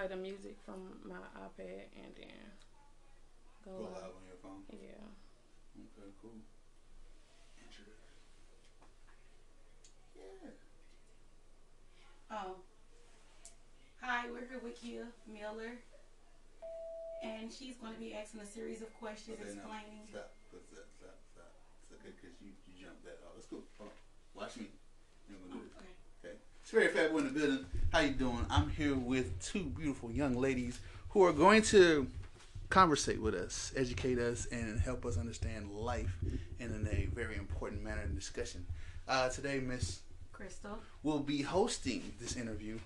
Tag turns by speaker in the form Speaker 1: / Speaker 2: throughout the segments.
Speaker 1: play the music from my iPad and then go
Speaker 2: Go
Speaker 1: live.
Speaker 2: live on your phone.
Speaker 1: Yeah.
Speaker 2: Okay, cool. Introduction. Yeah.
Speaker 3: Oh. Hi, we're here with Kia Miller. And she's going to be asking a series of questions
Speaker 2: Okay,
Speaker 3: explaining.
Speaker 2: Stop. Stop, stop, stop, stop. It's okay, because you, you jumped that off. Let's go. Hold on. Watch me. You're going to do this.
Speaker 3: Oh, okay.
Speaker 2: Okay. It's very fat boy in the building. How you doing? I'm here with two beautiful young ladies who are going to conversate with us, educate us, and help us understand life in a very important manner and discussion. Uh, today, Miss
Speaker 3: Crystal.
Speaker 2: will be hosting this interview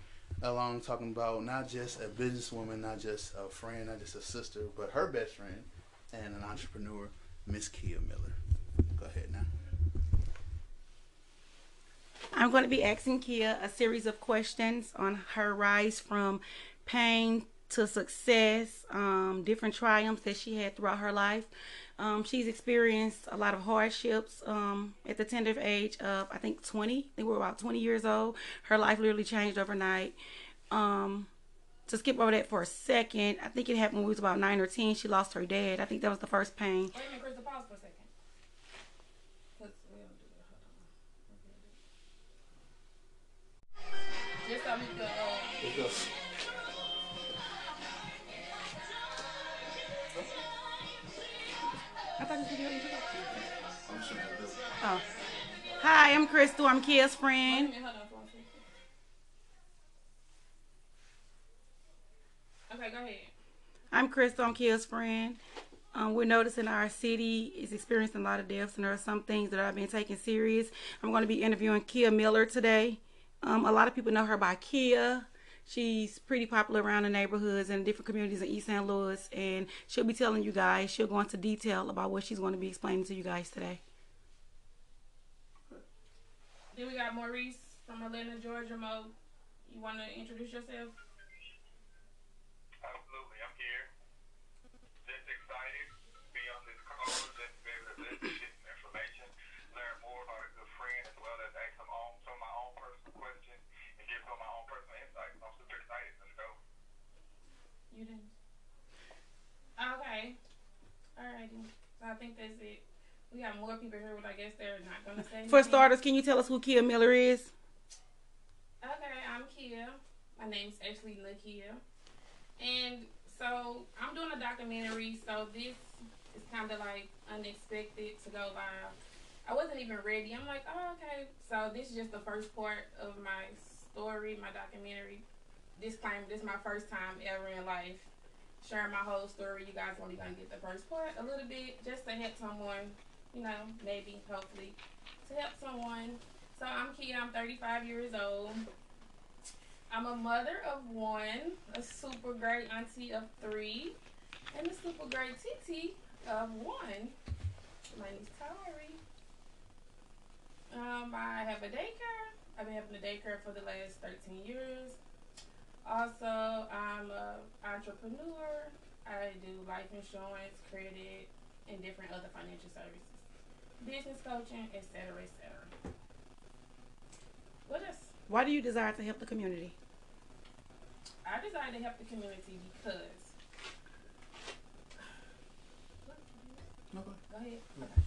Speaker 2: along talking about not just a businesswoman, not just a friend, not just a sister, but her best friend and an entrepreneur, Miss Kia Miller. Go ahead now.
Speaker 3: I'm going to be asking Kia a series of questions on her rise from pain to success, um, different triumphs that she had throughout her life. Um, she's experienced a lot of hardships um, at the tender age of, I think, 20. I think we were about 20 years old. Her life literally changed overnight. Um, to skip over that for a second, I think it happened when we was about 9 or 10. She lost her dad. I think that was the first pain.
Speaker 1: Minute, Crystal.
Speaker 2: I'm
Speaker 3: Kia's friend.
Speaker 1: on for one second. Okay, go ahead.
Speaker 3: I'm Crystal. I'm Kia's friend. Um, we're noticing our city is experiencing a lot of deaths, and there are some things that I've been taking serious. I'm going to be interviewing Kia Miller today. Um, a lot of people know her by Kia. She's pretty popular around the neighborhoods and different communities in East St. Louis, and she'll be telling you guys. She'll go into detail about what she's going to be explaining to you guys today.
Speaker 1: Then we got Maurice from Atlanta, Georgia. Mo, you want to introduce yourself?
Speaker 4: Absolutely, I'm here. Just excited to be on this call, just to be able to listen, get some information, learn more about a good friend, as well as ask some, own, some of my own personal questions and give some of my own personal insights. I'm super excited. Let's go.
Speaker 1: You didn't. Okay. Alrighty. So I think that's it. We got more people here, but I guess they're not going to say
Speaker 3: For
Speaker 1: anything.
Speaker 3: starters, can you tell us who Kia Miller is?
Speaker 1: Okay, I'm Kia. My name's actually Nakia. And so I'm doing a documentary, so this is kind of like unexpected to go live. I wasn't even ready. I'm like, oh, okay. So this is just the first part of my story, my documentary. Disclaimer, this is my first time ever in life sharing my whole story. You guys only gonna get the first part a little bit just to help someone, you know, maybe, hopefully, to help someone. So I'm Kia, I'm 35 years old. I'm a mother of one, a super great auntie of three, and a super great TT of one. My name's Tari. Um, I have a daycare. I've been having a daycare for the last 13 years. Also, I'm a entrepreneur. I do life insurance, credit, and different other financial services, business coaching, etc., etc. What else?
Speaker 3: Why do you desire to help the community?
Speaker 1: I desire to help the community because.
Speaker 2: Okay.
Speaker 1: Go ahead. Okay.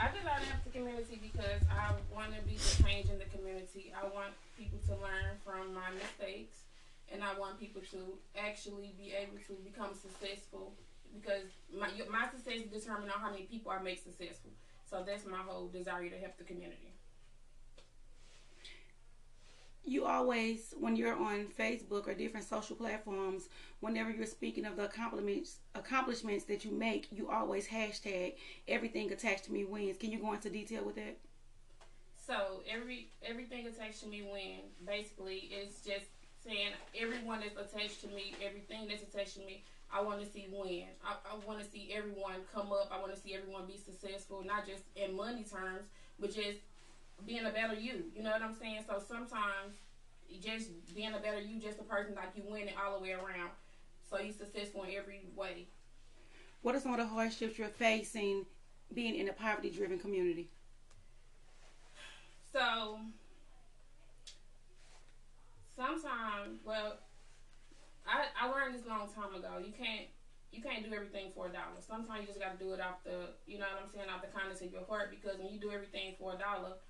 Speaker 1: I designed it the community because I want to be the change in the community. I want people to learn from my mistakes, and I want people to actually be able to become successful because my my success is determined on how many people I make successful. So that's my whole desire to help the community.
Speaker 3: you always when you're on Facebook or different social platforms, whenever you're speaking of the accomplishments accomplishments that you make, you always hashtag everything attached to me wins. Can you go into detail with that?
Speaker 1: So every everything attached to me win basically is just saying everyone that's attached to me, everything that's attached to me, I want to see win. I, I want to see everyone come up. I want to see everyone be successful, not just in money terms, but just being a better you. You know what I'm saying? So sometimes just being a better you, just a person like you winning all the way around. So you're successful in every way.
Speaker 3: What are some of the hardships you're facing being in a poverty driven community?
Speaker 1: So sometimes, well, I I learned this long time ago. You can't you can't do everything for a dollar. Sometimes you just got to do it off the you know what I'm saying off the kindness of your heart because when you do everything for a dollar,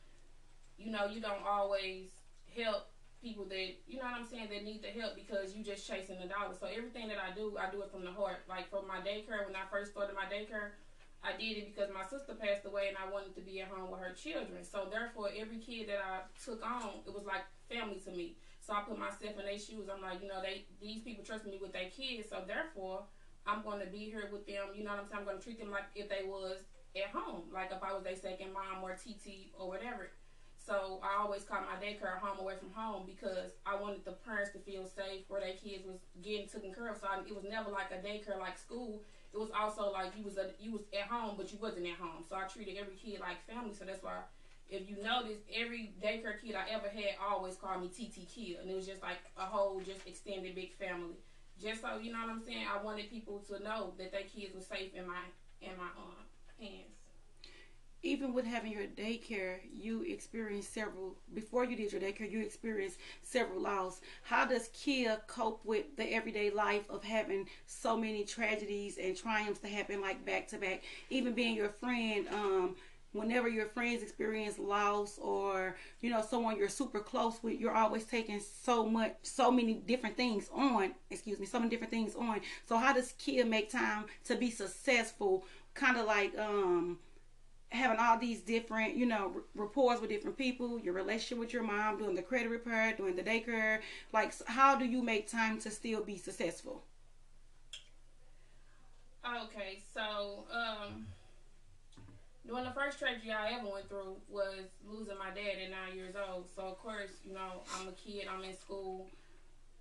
Speaker 1: you know you don't always help people that you know what I'm saying that need the help because you just chasing the dollar. So everything that I do, I do it from the heart. Like for my daycare, when I first started my daycare, I did it because my sister passed away and I wanted to be at home with her children. So therefore, every kid that I took on, it was like family to me. So I put myself in their shoes. I'm like, you know, they these people trust me with their kids. So therefore, I'm going to be here with them. You know what I'm saying? I'm going to treat them like if they was at home, like if I was their second mom or TT or whatever. So I always called my daycare home away from home because I wanted the parents to feel safe where their kids was getting taken care of. So I, it was never like a daycare like school. It was also like you was a, you was at home, but you wasn't at home. So I treated every kid like family. So that's why, if you notice, every daycare kid I ever had always called me TT Kia, and it was just like a whole just extended big family. Just so you know what I'm saying, I wanted people to know that their kids were safe in my in my um, hands.
Speaker 3: even with having your daycare, you experienced several before you did your daycare. You experienced several loss. How does Kia cope with the everyday life of having so many tragedies and triumphs to happen like back to back? Even being your friend, um, whenever your friends experience loss or you know someone you're super close with, you're always taking so much, so many different things on. Excuse me, so many different things on. So how does Kia make time to be successful? Kind of like um having all these different, you know, rapports with different people, your relationship with your mom, doing the credit repair, doing the daycare. Like, how do you make time to still be successful?
Speaker 1: Okay, so um, during the first tragedy I ever went through was losing my dad at nine years old. So of course, you know, I'm a kid, I'm in school,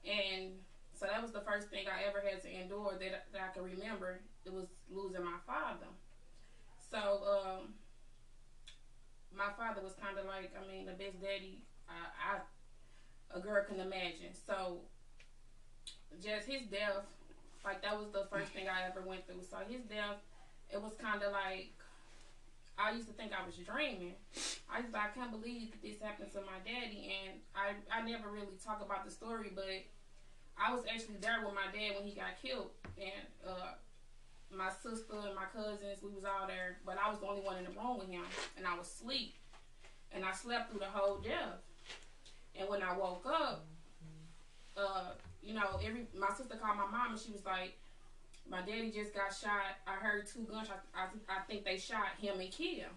Speaker 1: and so that was the first thing I ever had to endure that that I can remember. It was losing my father. So um, my father was kind of like, I mean, the best daddy I, I a girl can imagine. So just his death like that was the first thing I ever went through. So his death, it was kind of like I used to think I was dreaming. I used to, I can't believe that this happened to my daddy, and I I never really talk about the story, but I was actually there with my dad when he got killed, and uh, my sister and my cousins, we was all there, but I was the only one in the room with him, and I was asleep, and I slept through the whole death, and when I woke up, uh, you know, every my sister called my mom and she was like, "My daddy just got shot. I heard two gunshots. I, I think they shot him and killed." Him.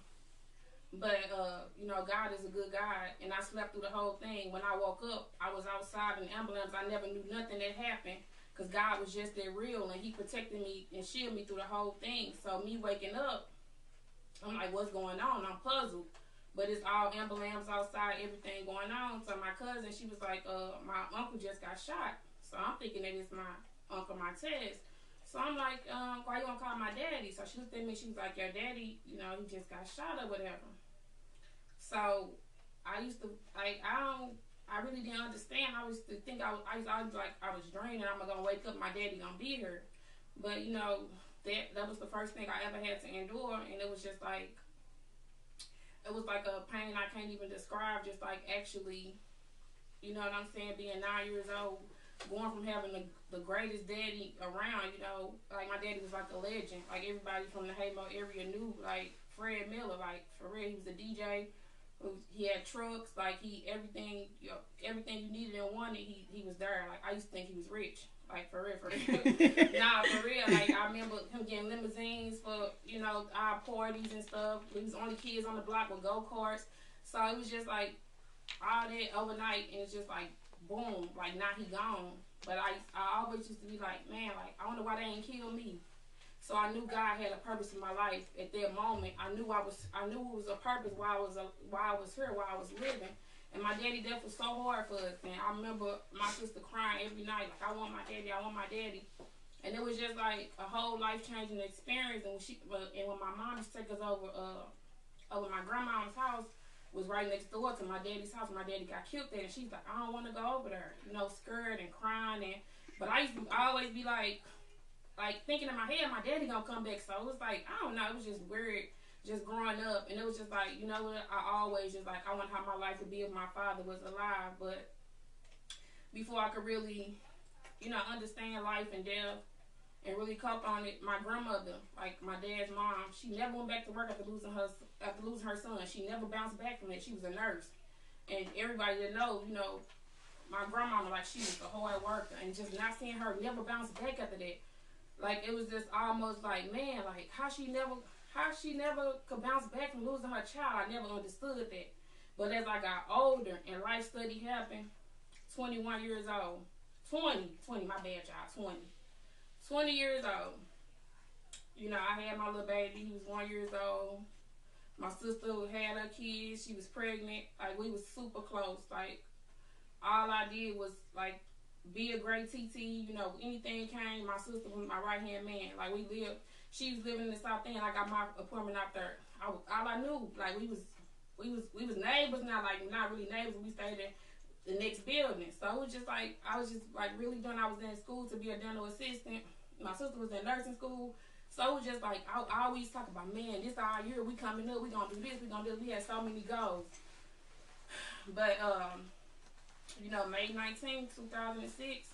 Speaker 1: But uh, you know, God is a good God, and I slept through the whole thing. When I woke up, I was outside in the ambulance. I never knew nothing that happened because God was just that real, and He protected me and shielded me through the whole thing. So me waking up, I'm like, "What's going on?" I'm puzzled. But it's all ambulance outside, everything going on. So my cousin, she was like, uh, my uncle just got shot. So I'm thinking that it's my uncle Martez. So I'm like, um, why you gonna call my daddy? So she looked at me, she was like, Your daddy, you know, he just got shot or whatever. So I used to like I don't I really didn't understand. I used to think I was I was always like I was dreaming I'm gonna wake up, my daddy gonna be here. But you know, that that was the first thing I ever had to endure and it was just like it was like a pain I can't even describe, just like actually, you know what I'm saying, being nine years old, going from having a the greatest daddy around. You know, like my daddy was like a legend. Like everybody from the Hamo area knew like Fred Miller. Like for real, he was a DJ. who- He had trucks. Like he everything you know, everything you needed and wanted. He he was there. Like I used to think he was rich. Like for real, for real. nah, for real. Like I remember him getting limousines for you know our parties and stuff. We was only kids on the block with go karts. So it was just like all that overnight, and it's just like boom, like now he gone. But I I always used to be like, man, like I wonder why they ain't kill me. So I knew God had a purpose in my life at that moment. I knew I was I knew it was a purpose why I was a, why I was here, why I was living. And my daddy death was so hard for us. And I remember my sister crying every night, like I want my daddy, I want my daddy. And it was just like a whole life changing experience. And when she and when my mom used to take us over uh over my grandma's house was right next door to my daddy's house. My daddy got killed there, and she's like, I don't want to go over there, you know, scared and crying. And but I used to always be like, like thinking in my head, my daddy gonna come back. So it was like, I don't know, it was just weird, just growing up, and it was just like, you know what? I always just like, I wonder how my life would be if my father was alive. But before I could really, you know, understand life and death. And really cope on it. My grandmother, like my dad's mom, she never went back to work after losing her after losing her son. She never bounced back from it. She was a nurse, and everybody that know, you know, my grandmama like she was a hard worker, and just not seeing her never bounce back after that. Like it was just almost like man, like how she never how she never could bounce back from losing her child. I never understood that. But as I got older and life study happened, 21 years old, 20, 20, my bad, child, 20. 20 years old. You know, I had my little baby. He was one years old. My sister had her kids. She was pregnant. Like we was super close. Like all I did was like be a great TT. You know, anything came. My sister was my right hand man. Like we lived. She was living in the South End. I got my apartment out there. I, all I knew, like we was, we was, we was neighbors. Now, like not really neighbors. We stayed in the next building. So it was just like I was just like really doing. I was in school to be a dental assistant. My sister was in nursing school. So it was just like I, I always talk about, man, this our year. We coming up. We gonna do this. We gonna do. This. We had so many goals. But um, you know, May 19, 2006,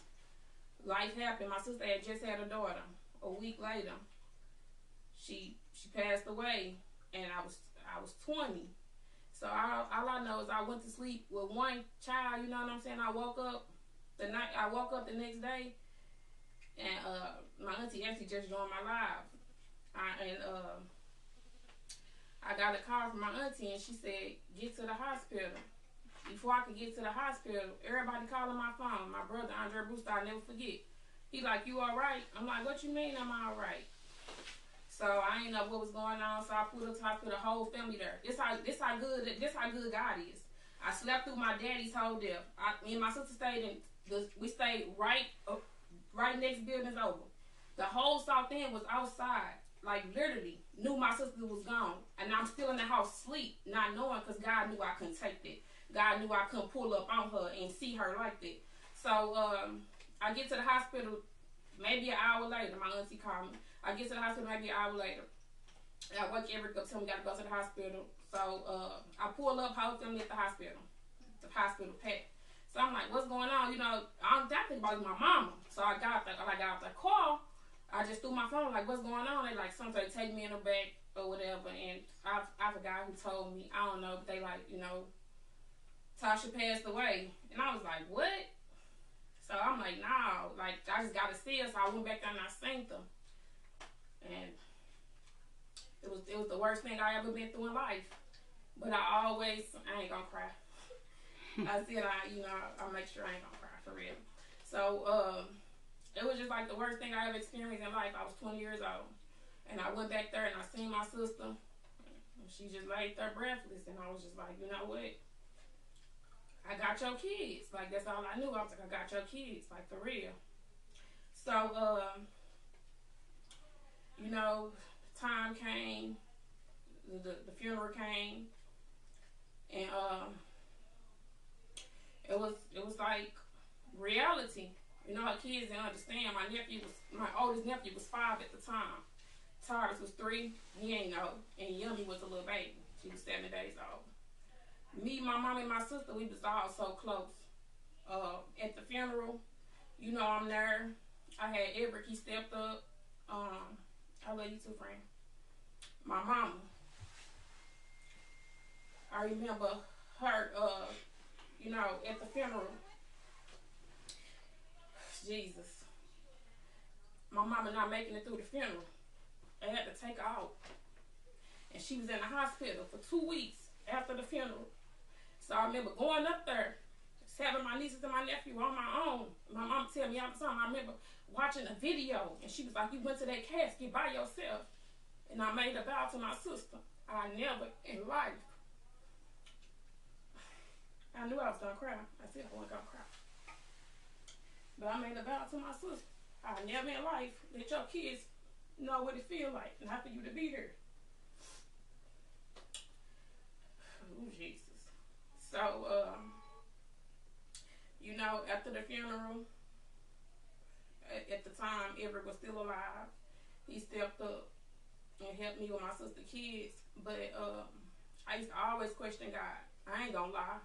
Speaker 1: life happened. My sister had just had a daughter. A week later, she she passed away, and I was I was 20. So all, all I know is I went to sleep with one child. You know what I'm saying? I woke up the night. I woke up the next day, and uh, my auntie actually just joined my live. I, and uh, I got a call from my auntie, and she said, "Get to the hospital." Before I could get to the hospital, everybody calling my phone. My brother Andre Brewster, I'll never forget. He like, "You all right?" I'm like, "What you mean? I'm all right?" So I ain't know what was going on. So I pulled up to the whole family there. This how this how good this how good God is. I slept through my daddy's whole death. I, me and my sister stayed in the we stayed right up, right next buildings over. The whole South End was outside, like literally knew my sister was gone, and I'm still in the house sleep, not knowing because God knew I couldn't take it. God knew I couldn't pull up on her and see her like that. So um, I get to the hospital maybe an hour later. My auntie called me. I get to the hospital maybe an hour later. And I wake Eric up, tell me gotta go to the hospital. So uh, I pull up, whole family at the hospital. The hospital packed. So I'm like, what's going on? You know, I'm thing about my mama. So I got the, I got the call. I just threw my phone like, what's going on? They like, somebody take me in the back or whatever. And I, I forgot who told me. I don't know. But they like, you know, Tasha passed away. And I was like, what? So I'm like, nah, like I just gotta see her. So I went back down and I synced them. And it was it was the worst thing I ever been through in life. But I always I ain't gonna cry. I said I you know, I make sure I ain't gonna cry for real. So um it was just like the worst thing I ever experienced in life. I was twenty years old. And I went back there and I seen my sister. She just laid there breathless and I was just like, you know what? I got your kids. Like that's all I knew. I was like, I got your kids, like for real. So, um, you know, time came, the the funeral came, and um, it was it was like reality. You know, her kids didn't understand. My nephew was my oldest nephew was five at the time. Taurus was three. He ain't know, and Yummy was a little baby. She was seven days old me, my mom, and my sister, we was all so close. Uh, at the funeral, you know, I'm there. I had Edric. He stepped up. Um, I love you too, friend. My mama. I remember her. Uh, you know, at the funeral. Jesus. My mama not making it through the funeral. They had to take her out. And she was in the hospital for two weeks after the funeral. So I remember going up there, just having my nieces and my nephew on my own. My mom tell me all the time. I remember watching a video, and she was like, "You went to that casket by yourself." And I made a vow to my sister. I never in life. I knew I was gonna cry. I said I wasn't gonna cry. But I made a vow to my sister. I never in life let your kids know what it feel like, not for you to be here. Oh Jesus. So, um, you know, after the funeral, at, the time Everett was still alive, he stepped up and helped me with my sister kids. But um, I used to always question God. I ain't gonna lie.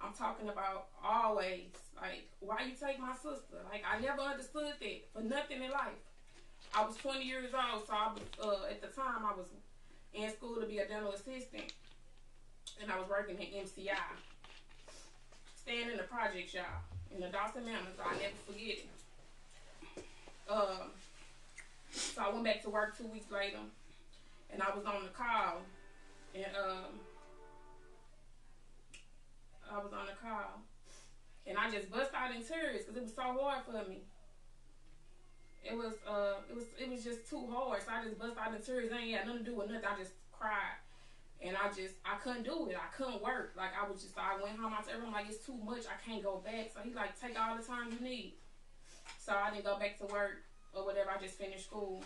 Speaker 1: I'm talking about always. Like, why you take my sister? Like, I never understood that for nothing in life. I was 20 years old, so I was, uh, at the time I was in school to be a dental assistant, and I was working at MCI, staying in the project shop in the Dawson Mountains. I'll never forget it. Um, so I went back to work two weeks later, and I was on the call, and um, I was on the call, and I just bust out in tears because it was so hard for me. It was uh, it was it was just too hard, so I just bust out in tears. It ain't had nothing to do with nothing. I just cried, and I just I couldn't do it. I couldn't work. Like I was just I went home. I told everyone like it's too much. I can't go back. So he like take all the time you need. So I didn't go back to work or whatever. I just finished school,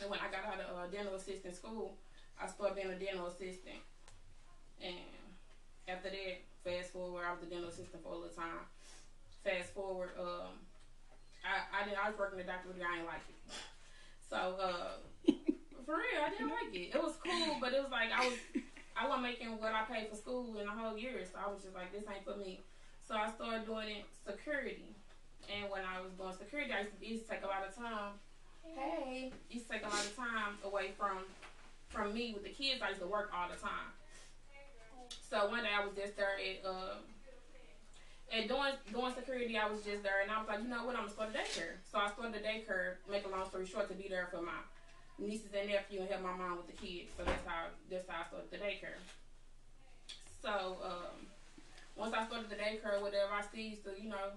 Speaker 1: and when I got out of uh, dental assistant school, I started being a dental assistant, and after that, fast forward, I was a dental assistant for a little time. Fast forward, um, I I didn't. I was working the doctor, but I ain't like it. So uh, for real, I didn't like it. It was cool, but it was like I was I wasn't making what I paid for school in a whole year, so I was just like, this ain't for me. So I started doing it security, and when I was doing security, I used to, it used to take a lot of time. Hey, it used to take a lot of time away from from me with the kids. I used to work all the time. So one day I was just there at uh, doing doing security, I was just there, and I was like, you know what, I'm gonna start a daycare. So I started a daycare. Make a long story short, to be there for my nieces and nephew and help my mom with the kids. So that's how that's how I started the daycare. So um, once I started the daycare, whatever, I still to, you know.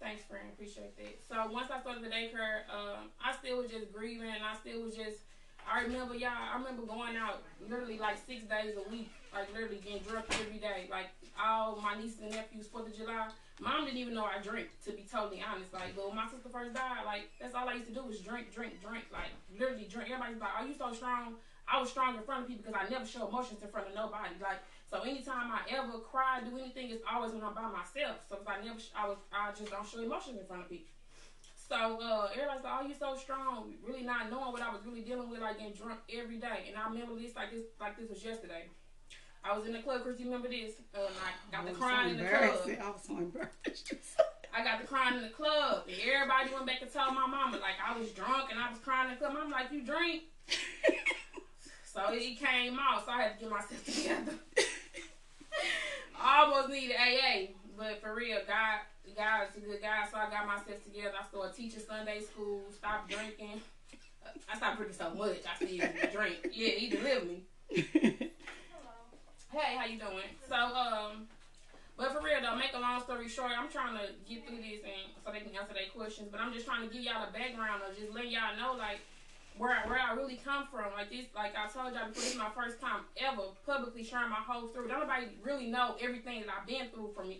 Speaker 1: Thanks, friend. Appreciate that. So once I started the daycare, um, I still was just grieving, and I still was just. I remember, y'all. I remember going out literally like six days a week, like literally getting drunk every day. Like all my nieces and nephews, Fourth of July. Mom didn't even know I drink, to be totally honest. Like, but when my sister first died, like that's all I used to do was drink, drink, drink. Like literally drink. Everybody's like, "Are you so strong?" I was strong in front of people because I never show emotions in front of nobody. Like, so anytime I ever cry, do anything, it's always when I'm by myself. So if I never, I was, I just don't show emotions in front of people. So uh, everybody's like, "Oh, you so strong," really not knowing what I was really dealing with, like getting drunk every day. And I remember this like this, like this was yesterday. I was in the club. Chris, you remember this? And I got the crying in the club.
Speaker 3: I was so embarrassed.
Speaker 1: I got the crying in the club, and everybody went back and told my mama like I was drunk and I was crying in the club. I'm like, "You drink?" so it came out, so I had to get myself together. I almost needed AA, but for real, God, God is a good guy, so I got myself together. I started teaching Sunday school, stopped drinking. I stopped drinking so much, I still drink. Yeah, he delivered me. Hey, how you doing? So, um, but for real though, make a long story short, I'm trying to get through this and so they can answer their questions. But I'm just trying to give y'all the background of just letting y'all know like where where I really come from. Like this, like I told y'all before, this is my first time ever publicly sharing my whole story. Don't nobody really know everything that I've been through from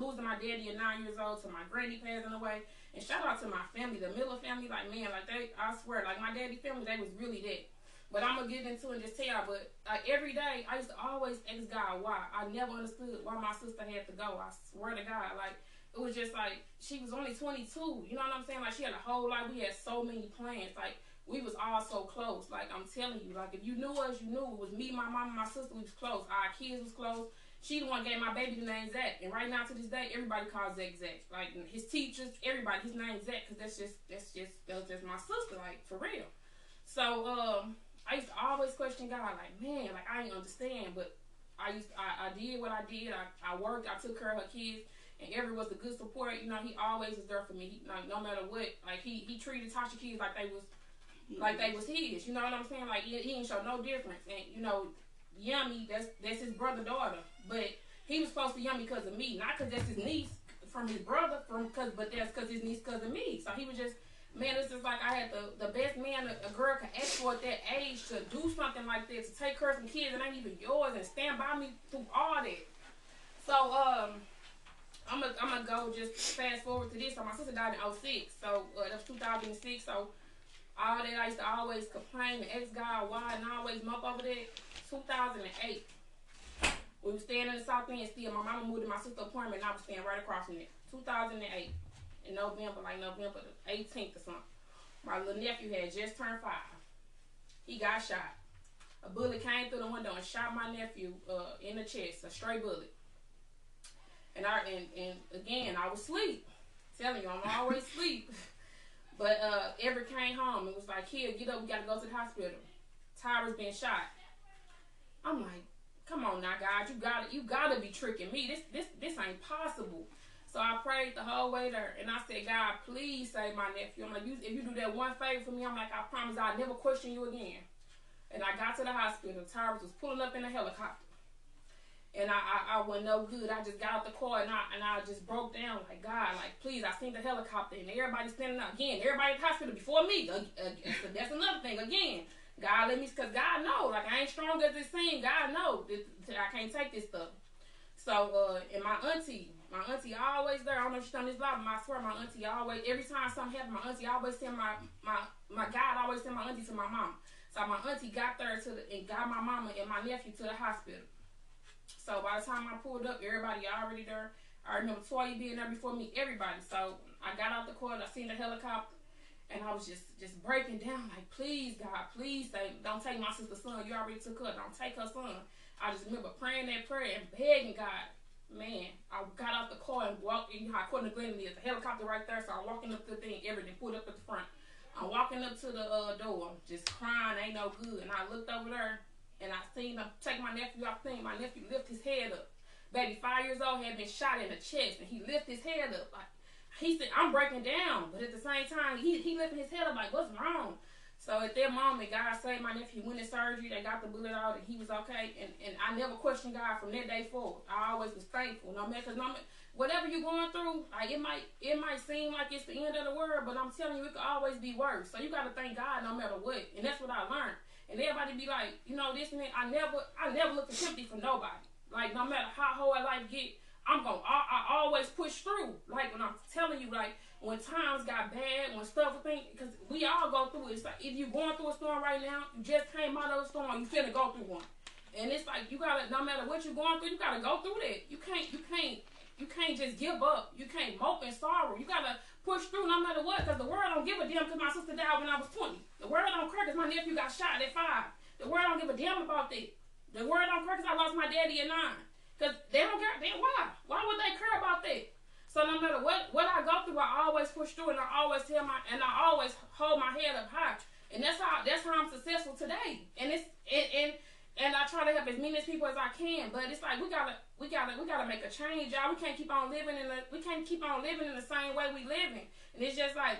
Speaker 1: losing my daddy at nine years old to my granny passing away. And shout out to my family, the Miller family. Like man, like they, I swear, like my daddy family, they was really that. But I'm gonna get into and just tell y'all. But like every day, I used to always ask God why. I never understood why my sister had to go. I swear to God, like it was just like she was only 22. You know what I'm saying? Like she had a whole life. We had so many plans. Like we was all so close. Like I'm telling you, like if you knew us, you knew it was me, my mom, my sister. We was close. Our kids was close. she the one gave my baby the name Zach, and right now to this day, everybody calls Zach Zach. Like his teachers, everybody, his name Zach, because that's just that's just that's just my sister, like for real. So um, I used to always question God, like man, like I didn't understand, but I used I, I did what I did. I, I worked. I took care of her kids, and Everett was a good support. You know, he always was there for me. He, like no matter what, like he he treated Tasha kids like they was like they was his. You know what I'm saying? Like he, he didn't show no difference. And you know, Yummy, that's that's his brother daughter, but he was supposed to Yummy because of me, not because that's his niece from his brother, from cause but that's because his niece because of me. So he was just. Man, it's just like I had the, the best man a, a girl could ask for at that age to do something like that, to take her some kids that ain't even yours and stand by me through all that. So, um, I'm gonna I'm gonna go just fast forward to this. So my sister died in 06, so uh, that was 2006. So all that I used to always complain and ask God why and always mop over that. 2008, we was staying in the South End still. My mama moved to my sister's apartment and I was staying right across from it. 2008 in November, like November the 18th or something. My little nephew had just turned five. He got shot. A bullet came through the window and shot my nephew uh, in the chest, a stray bullet. And I and, and again I was asleep. Telling you, I'm always asleep. But uh Everett came home and was like, Here, get up, we gotta go to the hospital. Tyra's been shot. I'm like, come on now, God, you gotta you gotta be tricking me. This this this ain't possible. So I prayed the whole way there and I said, God, please save my nephew. I'm like, you, if you do that one favor for me, I'm like, I promise I'll never question you again. And I got to the hospital. Tyrus was pulling up in a helicopter. And I, I, I wasn't no good. I just got out the car and I and I just broke down like God, like please, I seen the helicopter and everybody standing up again. Everybody at the hospital before me. Uh, uh, that's another thing again. God let me, cause God know, like I ain't strong as it seems. God know that, that I can't take this stuff. So uh, and my auntie, my auntie always there. I don't know if she's on this live, but I swear my auntie always. Every time something happened, my auntie always send my my my God always send my auntie to my mom. So my auntie got there to the, and got my mama and my nephew to the hospital. So by the time I pulled up, everybody already there. I remember Toya being there before me, everybody. So I got out the court, I seen the helicopter, and I was just just breaking down like, please God, please don't take my sister's son. You already took her. Don't take her son. I just remember praying that prayer and begging God. Man, I got out the car and walked. You know how Cardinal Glennon is, the helicopter right there. So I'm walking up to the thing, everything pulled up at the front. I'm walking up to the uh, door, just crying, ain't no good. And I looked over there and I seen him take my nephew off thing. My nephew lift his head up. Baby, five years old, had been shot in the chest, and he lift his head up like he said, "I'm breaking down," but at the same time, he he lifting his head up like, "What's wrong?" So at that moment, God saved my nephew. Went in surgery. They got the bullet out, and he was okay. And and I never questioned God from that day forward. I always was thankful, no matter, no whatever you're going through, like it might it might seem like it's the end of the world, but I'm telling you, it could always be worse. So you got to thank God no matter what, and that's what I learned. And everybody be like, you know, this that. I never, I never look for sympathy for nobody. Like no matter how hard life get, I'm gonna, I, I always push through. Like when I'm telling you, like when times got bad, when stuff, thing, because we all go through it. It's like if you're going through a storm right now, you just came out of a storm, you finna go through one. And it's like you gotta, no matter what you're going through, you gotta go through that. You can't, you can't, you can't just give up. You can't mope and sorrow. You gotta push through no matter what, because the world don't give a damn because my sister died when I was 20. The world don't care because my nephew got shot at five. The world don't give a damn about that. The world don't care because I lost my daddy at nine. Because they don't care. Then why? Why would they care about that? So no matter what what I go through, I always push through, and I always tell my and I always hold my head up high. And that's how that's how I'm successful today. And it's and and, and I try to help as many people as I can. But it's like we gotta we gotta we gotta make a change, y'all. We can't keep on living in the we can't keep on living in the same way we living. And it's just like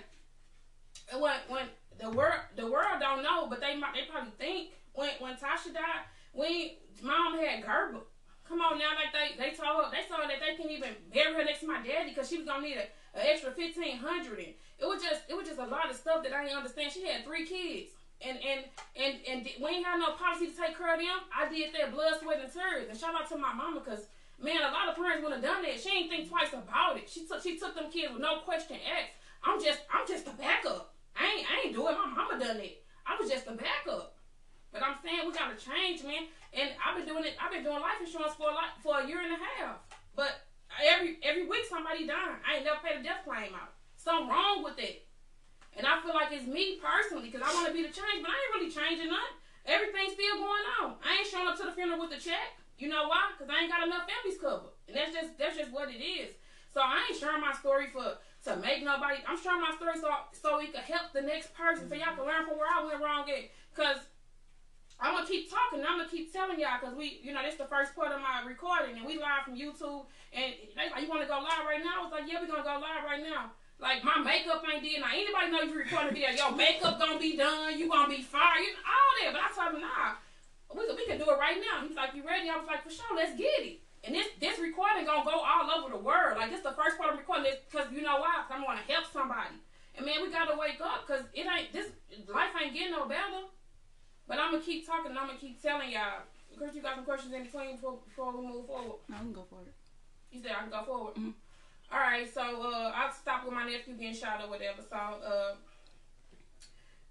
Speaker 1: when when the world the world don't know, but they might they probably think when when Tasha died, when mom had Gerber. Come on now, like they they told her they told that they couldn't even bury her next to my daddy because she was gonna need a, an extra fifteen hundred. It was just it was just a lot of stuff that I didn't understand. She had three kids. And and and and we ain't had no policy to take care of them. I did that blood, sweat, and tears. And shout out to my mama, cause man, a lot of parents would have done that. She ain't think twice about it. She took she took them kids with no question asked. I'm just I'm just a backup. I ain't I ain't doing. My mama done it. I was just a backup. But I'm saying we gotta change, man. And I've been doing it. I've been doing life insurance for a lot, for a year and a half. But every every week somebody dying. I ain't never paid a death claim out. Something wrong with it. And I feel like it's me personally because I want to be the change, but I ain't really changing nothing. Everything's still going on. I ain't showing up to the funeral with a check. You know why? Because I ain't got enough families covered. And that's just that's just what it is. So I ain't sharing my story for to make nobody I'm sharing my story so so it could help the next person so y'all can learn from where I went wrong at. Cause I'm gonna keep talking. I'm gonna keep telling y'all because we, you know, this the first part of my recording, and we live from YouTube. And they like, you want to go live right now? I was like, yeah, we gonna go live right now. Like my makeup ain't did. Now anybody know you recording a video? Your makeup gonna be done. You gonna be fired. You know, all that. But I told him, nah, we we can do it right now. He's like, you ready? I was like, for sure, let's get it. And this this recording gonna go all over the world. Like this the first part of recording this because you know why? Cause I'm gonna help somebody. And man, we gotta wake up because it ain't this life ain't getting no better. But I'm gonna keep talking. and I'm gonna keep telling y'all. Chris, you got some questions in between before, before we move forward.
Speaker 3: No, I can go for it.
Speaker 1: You said I can go forward.
Speaker 3: Mhm.
Speaker 1: All right, so uh, I stopped with my nephew getting shot or whatever. So uh,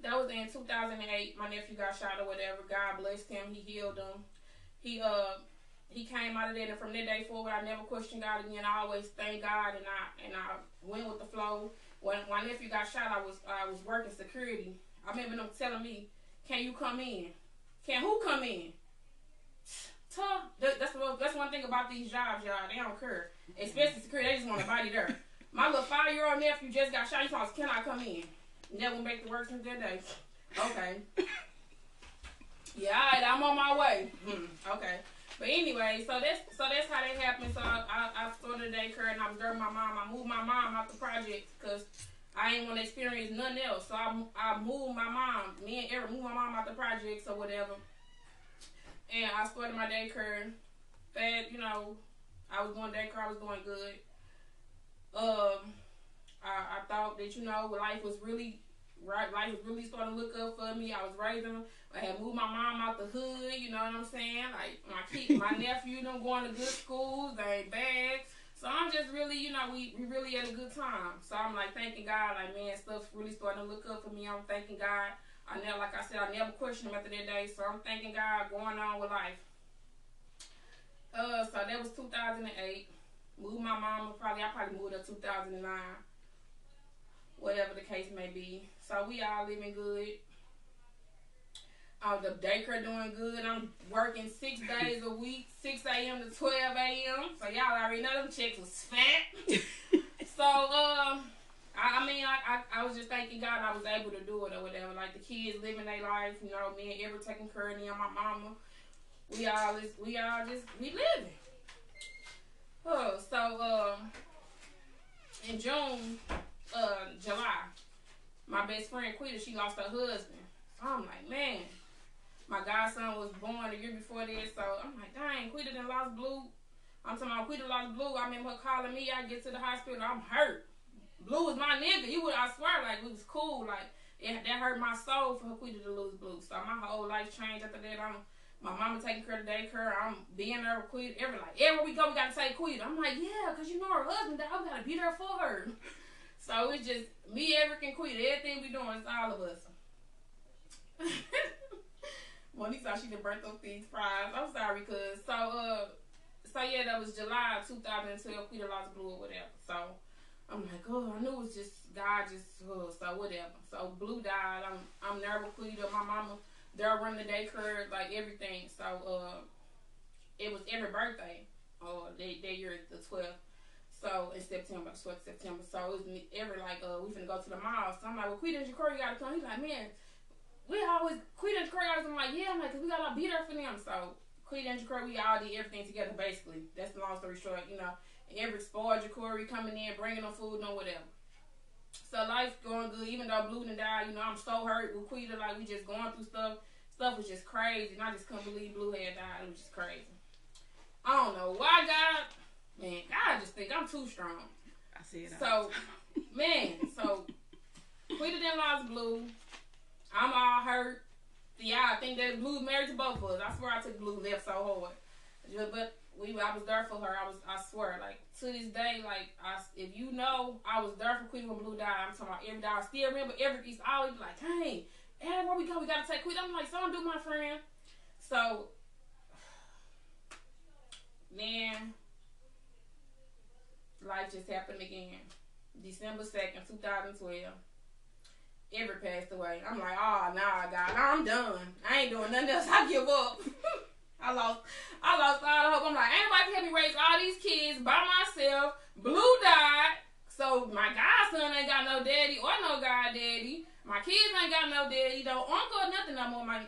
Speaker 1: that was in 2008. My nephew got shot or whatever. God blessed him. He healed him. He uh he came out of there, and from that day forward, I never questioned God again. I always thank God, and I and I went with the flow. When my nephew got shot, I was I was working security. I remember them telling me, "Can you come in? Can who come in?" Tough. That- That's one- that's one thing about these jobs, y'all. They don't care, especially security. They just want a body there. My little five year old nephew just got shot. He us, "Can I come in?" Never back to work since that day. Okay. Yeah, right, I'm on my way. Hmm, okay. But anyway, so that's so that's how that happened. So I, I, I started a daycare and I was there with my mom. I moved my mom out the project because I ain't want to experience nothing else. So I, I moved my mom, me and Eric moved my mom out the projects or whatever. And I started my daycare. Fed, you know, I was doing daycare. I was doing good. Um, I, I thought that you know life was really right. Life was really starting to look up for me. I was raising. I had moved my mom out the hood. You know what I'm saying? Like my kid, my nephew, them going to good schools. They ain't bags. So I'm just really, you know, we, we really had a good time. So I'm like thanking God, like man, stuff's really starting to look up for me. I'm thanking God. I never, like I said, I never questioned him after that day. So I'm thanking God, going on with life. Uh, so that was 2008. Moved my mama probably. I probably moved up 2009. Whatever the case may be. So we all living good. Uh, the daycare doing good. I'm working six days a week, 6 a.m. to 12 a.m. So y'all already know them checks was fat. so, um, I, I mean, I, I, I was just thanking God I was able to do it or whatever. Like the kids living their life, you know, me and Ever taking care of them, my mama. We all just, we all just, we living. Oh, so, um, in June, uh, July, my best friend Quita, she lost her husband. So I'm like, man, my godson was born a year before this, so I'm like, dang, Quita done lost Blue. I'm talking about Quita lost Blue. I remember her calling me. I get to the hospital, I'm hurt. Blue was my nigga. You would, I swear, like it was cool. Like it, that hurt my soul for Quita to lose Blue. So my whole life changed after that. I'm my mama taking care of the daycare. I'm being there with Quita. Every like everywhere we go, we gotta take Quita. I'm like, yeah, cause you know her husband. We gotta be there for her. So it's just me, Eric, and Quita. Everything we doing, it's all of us. Monique thought she burnt those things prize. I'm sorry, cuz. So, uh, so yeah, that was July 2012. Quita lost Blue or whatever. So, I'm like, oh, I knew it was just God, just uh, so whatever. So Blue died. I'm I'm with Quita. My mama, they're running the daycare, like everything. So, uh, it was every birthday. Uh, they they year the 12th. So in September, 12th September. So it was every like uh we finna go to the mall. So I'm like, well, Quita and Jacory gotta come. He's like, man, we always Quita and Jacory. I'm like, yeah, I'm like, we gotta be there for them. So Quita and Jacory, we all did everything together basically. That's the long story short, you know. Every spoiled Jacory coming in, bringing them food no whatever. So life going good, even though Blue done died. You know, I'm so hurt with Quita. Like we just going through stuff. Stuff was just crazy, and I just couldn't believe Blue had died. It was just crazy. I don't know why God, man, God just think I'm too strong.
Speaker 3: I see it.
Speaker 1: So, man, so Quita done lost Blue. I'm all hurt. Yeah, I think that Blue's married to both of us. I swear I took Blue left so hard. But we, I was there for her. I was, I swear, like to this day, like I, if you know, I was there for Queen when Blue died. I'm talking about every day. I still remember every. He's always be like, dang, everywhere we go, we gotta take Queen. I'm like, so do my friend. So, man, life just happened again. December 2nd, 2012. Everett passed away. I'm like, oh, nah, God, I'm done. I ain't doing nothing else. I give up. I lost, I lost all the hope. I'm like, ain't nobody can help me raise all these kids by myself. Blue died, so my godson ain't got no daddy or no goddaddy. My kids ain't got no daddy, no uncle nothing no more. My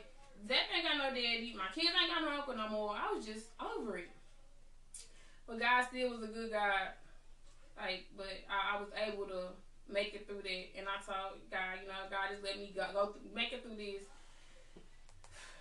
Speaker 1: Zach ain't got no daddy. My kids ain't got no uncle no more. I was just over it. But God still was a good God. Like, but I, I was able to make it through that. And I told God, you know, God just let me go, go through, make it through this.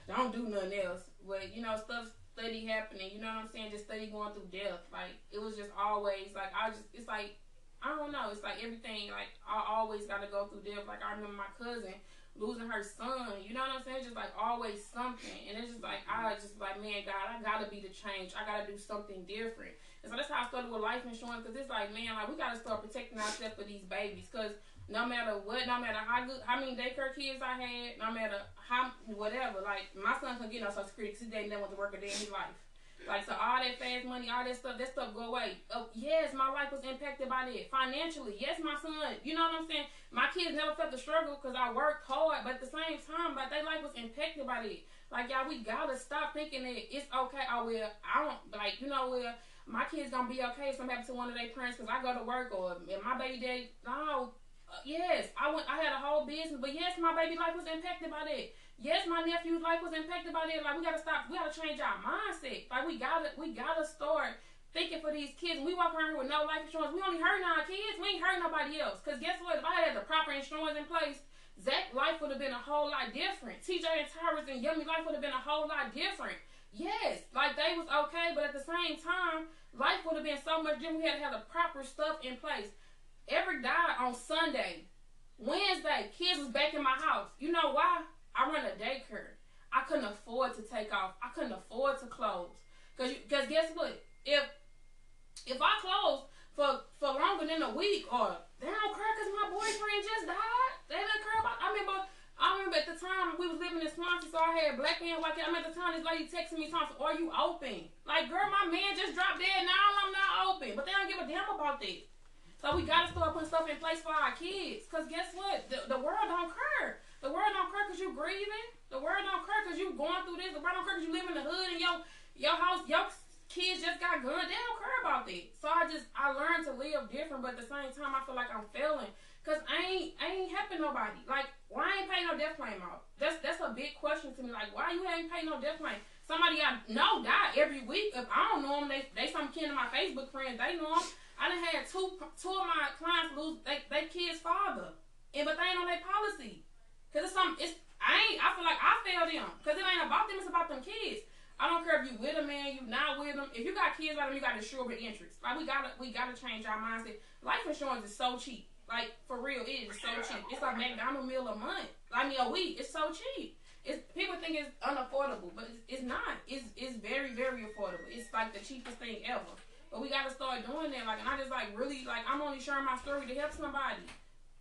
Speaker 1: Don't do nothing else. But you know, stuff study happening. You know what I'm saying? Just study going through death. Like it was just always like I just. It's like I don't know. It's like everything. Like I always got to go through death. Like I remember my cousin losing her son. You know what I'm saying? Just like always something. And it's just like I just like man, God, I gotta be the change. I gotta do something different. And so that's how I started with life insurance. Cause it's like man, like we gotta start protecting ourselves for these babies. Cause no matter what, no matter how good, how many daycare kids I had, no matter how whatever, like my son couldn't get no social security because his daddy never went to work a day in his life. Like so, all that fast money, all that stuff, that stuff go away. Oh yes, my life was impacted by that financially. Yes, my son, you know what I'm saying. My kids never felt the struggle because I worked hard, but at the same time, but their life was impacted by that. Like y'all, we gotta stop thinking that it's okay. Oh well, I don't like you know well my kids gonna be okay if something happens to one of their parents because I go to work or my baby daddy. No, yes, I went. I had a whole business, but yes, my baby life was impacted by that. Yes, my nephew's life was impacted by that. Like we gotta stop. We gotta change our mindset. Like we gotta, we gotta start thinking for these kids. We walk around here with no life insurance. We only hurting our kids. We ain't hurting nobody else. Cause guess what? If I had the proper insurance in place, Zach life would have been a whole lot different. TJ and Tyrus and Yummy life would have been a whole lot different. Yes, like they was okay, but at the same time, life would have been so much different. We had to have the proper stuff in place. Everett died on Sunday. Wednesday, kids was back in my house. You know why? I run a daycare. I couldn't afford to take off. I couldn't afford to close. Cause, you, cause guess what? If if I close for for longer than a week, or they don't care cause my boyfriend just died. They don't care about. I remember. I remember at the time we was living in Swansea, so I had black and white. I remember at the time this lady texting me, talking, "Are you open?" Like, girl, my man just dropped dead. Now I'm not open, but they don't give a damn about that. So we gotta start putting stuff in place for our kids. Cause guess what? The, the world don't care. The world don't care cause you grieving. The world don't care cause you going through this. The world don't care cause you live in the hood and your your house, your kids just got guns. They don't care about that. So I just I learned to live different, but at the same time I feel like I'm failing. Cause I ain't I ain't helping nobody. Like why I ain't paying no death claim out? That's that's a big question to me. Like why you ain't paying no death claim? Somebody I know die every week. If I don't know them, they they some kin of my Facebook friends. They know them. I done had two two of my clients lose they, they kid's father, and but they ain't on their policy, cause it's some it's I ain't I feel like I failed them, cause it ain't about them, it's about them kids. I don't care if you with a man, you not with them. If you got kids like them, you got insurable interest. Like we gotta we gotta change our mindset. Life insurance is so cheap. Like for real, it is so cheap. It's like McDonald meal a month. I mean a week. It's so cheap. It's people think it's unaffordable, but it's, it's not. It's it's very very affordable. It's like the cheapest thing ever. But we gotta start doing that. Like, and I just like really like I'm only sharing my story to help somebody.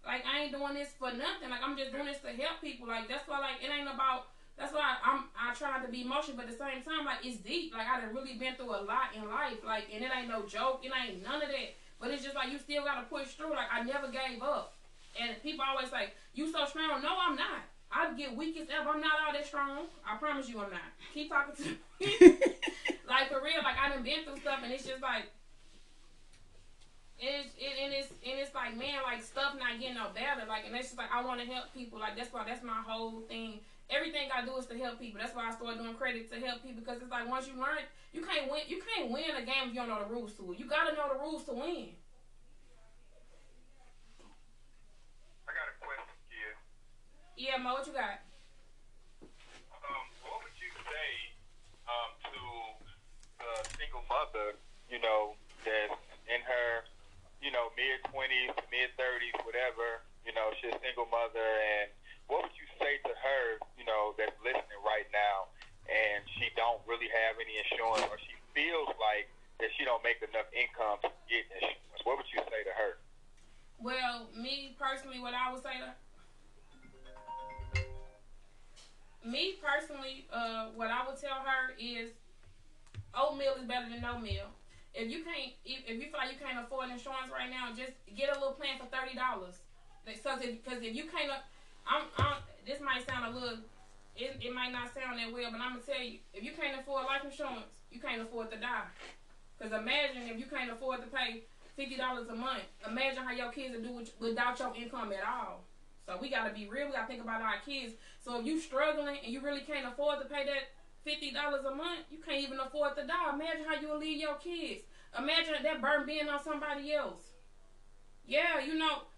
Speaker 1: Like I ain't doing this for nothing. Like I'm just doing this to help people. Like that's why like it ain't about. That's why I'm I try to be emotional, but at the same time like it's deep. Like I done really been through a lot in life. Like and it ain't no joke. It ain't none of that. But it's just like you still gotta push through. Like I never gave up. And people always say you so strong. No, I'm not. I get weak as ever. I'm not all that strong. I promise you, I'm not. Keep talking to me. like for real, like I done been through stuff, and it's just like, it's it, and it's and it's like man, like stuff not getting no better. Like, and it's just like I want to help people. Like that's why that's my whole thing. Everything I do is to help people. That's why I started doing credit to help people because it's like once you learn, you can't win. You can't win a game if you don't know the rules to it. You gotta know the rules to win.
Speaker 4: I got a question, kid.
Speaker 1: Yeah, Mo, what you got?
Speaker 4: Um, what would you say um, to single mother, you know, that's in her, you know, mid twenties, mid thirties, whatever, you know, she's a single mother, and what would you say to her, you know, that's listening right now, and she don't really have any insurance, or she feels like that she don't make enough income to get insurance? What would you say to her?
Speaker 1: Well, me personally, what I would say to me personally, uh, what I would tell her is oatmeal is better than no meal. If you can't, if, if you feel like you can't afford insurance right now, just get a little plan for thirty dollars. Because if you can't, I'm, I'm, this might sound a little it, it might not sound that well, but I'm gonna tell you, if you can't afford life insurance, you can't afford to die. Cause imagine if you can't afford to pay fifty dollars a month. Imagine how your kids would do with, without your income at all. So we gotta be real. We gotta think about our kids. So if you're struggling and you really can't afford to pay that fifty dollars a month, you can't even afford to die. Imagine how you will leave your kids. Imagine that burden being on somebody else. Yeah, you know,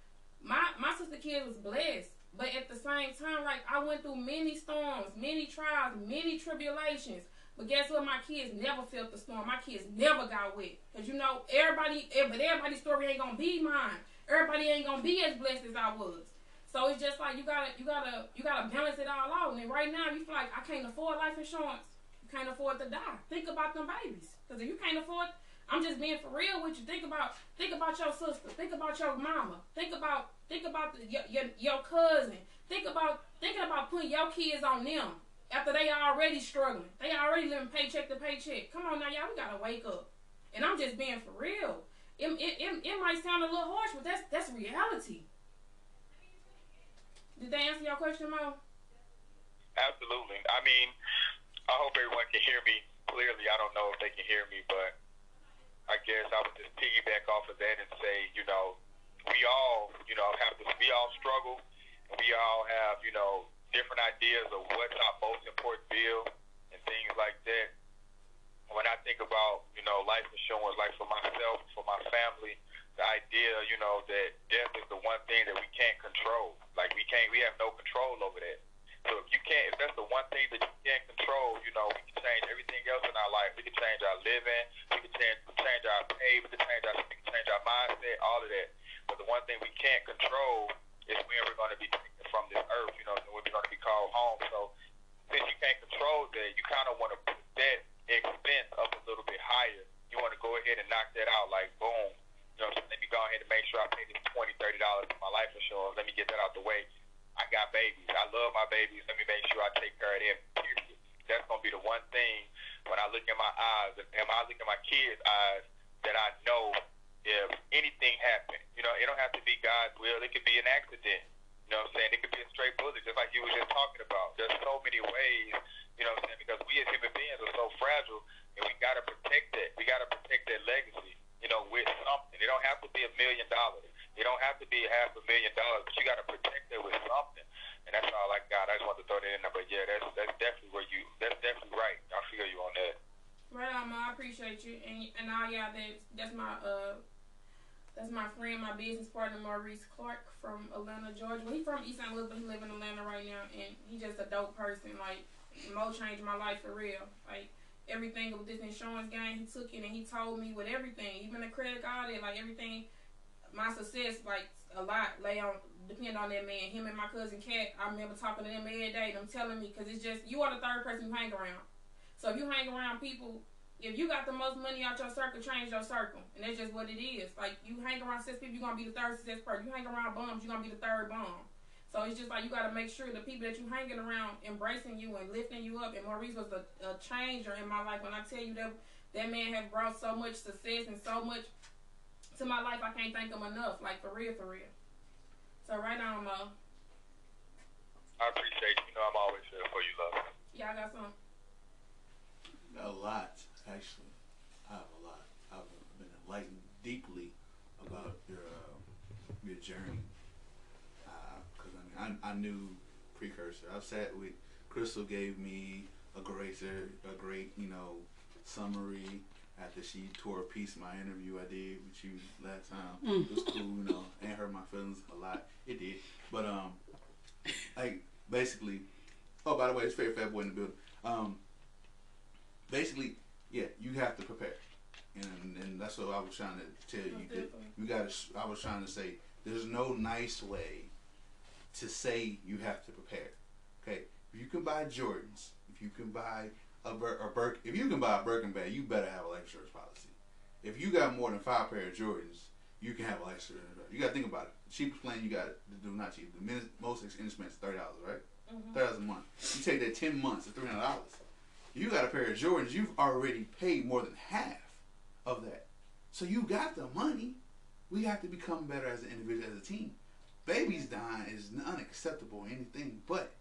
Speaker 1: my my sister kid was blessed, but at the same time, like I went through many storms, many trials, many tribulations. But guess what? My kids never felt the storm. My kids never got wet. Cause you know, everybody, but everybody's story ain't gonna be mine. Everybody ain't gonna be as blessed as I was. So it's just like you gotta, you gotta, you gotta balance it all out. And right now, you feel like I can't afford life insurance. You can't afford to die. Think about them babies. Cause if you can't afford, I'm just being for real with you. Think about, think about your sister. Think about your mama. Think about, think about the, your, your your cousin. Think about thinking about putting your kids on them after they already struggling. They already living paycheck to paycheck. Come on now, y'all, we gotta wake up. And I'm just being for real. It, it, it, it might sound a little harsh, but that's that's reality. Did they answer your question, Mo?
Speaker 4: Absolutely. I mean, I hope everyone can hear me clearly. I don't know if they can hear me, but I guess I would just piggyback off of that and say, you know, we all, you know, have to, we all struggle, we all have, you know, different ideas of what's our most important bill and things like that. When I think about, you know, life insurance, like for myself, for my family, the idea, you know, that death is the one thing that we can't control. Like we can't, we have no control over that. So if you can't, if that's the one thing that you can't control, you know, we can change everything else in our life. We can change our living, we can change, change our pay, we can change our, we can change our mindset, all of that. But the one thing we can't control is when we're going to be taken from this earth, you know, when we're going to be called home. So since you can't control that, you kind of want to put that expense up a little bit higher. You want to go ahead and knock that out, like boom. You know, so let me go ahead and make sure I pay this twenty, thirty dollars for my life insurance. Let me get that out the way. I got babies. I love my babies. Let me make sure I take care of them. Period. That's gonna be the one thing when I look in my eyes and I look in my kids' eyes that I know if anything happened. You know, it don't have to be God's will. It could be an accident. You know what I'm saying? It could be a straight bullet, just like you were just talking about. There's so many ways, you know what I'm saying? Because we as human beings are so fragile, and we got to protect that. We got to protect that legacy, you know, with something. It don't have to be a million dollars. It don't have to be half a million dollars, but you got to protect it with something. And that's all I got. I just wanted to throw that in there. But yeah, that's that's definitely where you. That's definitely right. I feel you on that.
Speaker 1: Right on, Mo. I appreciate you. And and all y'all that that's my uh that's my friend, my business partner Maurice Clark from Atlanta, Georgia. Well, he from East St. Louis, but he live in Atlanta right now, and he just a dope person. Like Mo changed my life for real. Like everything with this insurance game, he took it and he told me with everything, even the credit card, and like everything, my success like a lot lay on depend on that man. Him and my cousin Kat, I remember talking to them every day. Them telling me because it's just you are the third person you hang around. So if you hang around people if you got the most money out your circle, change your circle. And that's just what it is. Like you hang around success people, you're gonna be the third success person. You hang around bums, you're gonna be the third bum. So it's just like you gotta make sure the people that you hanging around embracing you and lifting you up. And Maurice was a, a changer in my life. When I tell you that that man has brought so much success and so much to my life, I can't thank him enough. Like for real, for real. So right now, Mo.
Speaker 4: I appreciate you. You know, I'm always here for you, love.
Speaker 1: Y'all got some.
Speaker 2: A lot, actually. I have a lot. I've been enlightened deeply about your uh, your journey. Because I I, I knew precursor. I sat with Crystal. Gave me a great, a great, you know, summary after she tore a piece of my interview I did with you last time. It was cool, you know, and hurt my feelings a lot. It did, but um, like basically. Oh, by the way, it's Fair Fat Boy in the building. Um, basically, yeah, you have to prepare, and and that's what I was trying to tell you. That you got. I was trying to say there's no nice way to say you have to prepare. Okay, if you can buy Jordans, if you can buy a, Bur- a Birk, if you can buy a Birkin bag, you better have a life insurance policy. If you got more than five pair of Jordans, you can have a life insurance. You got to think about it. The cheapest plan you got to do not cheap. The min- most inexpensive is thirty dollars, right?
Speaker 1: Mhm.
Speaker 2: Thirty dollars a month. You take that ten months, it's three hundred dollars. You got a pair of Jordans, you've already paid more than half of that. So you got the money. We have to become better as an individual, as a team. Babies dying is unacceptable or anything but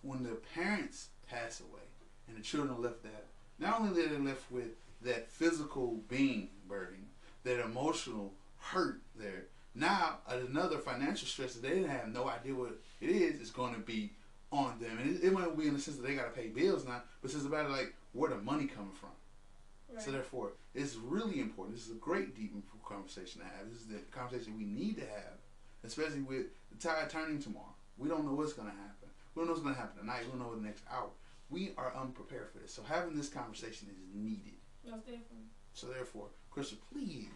Speaker 5: when the parents pass away and the children are left that, not only are they left with that physical being burden, that emotional hurt there. Now another financial stress that they didn't have no idea what it is is going to be on them, and it, it might be in the sense that they got to pay bills now, but it's about like where the money coming from. So therefore, it's really important. This is a great, deep, conversation to have. This is the conversation we need to have, especially with the tide turning tomorrow. We don't know what's going to happen. We don't know what's going to happen tonight. We don't know the next hour. We are unprepared for this. So having this conversation is needed.
Speaker 1: Most definitely.
Speaker 5: So therefore, Crystal, please.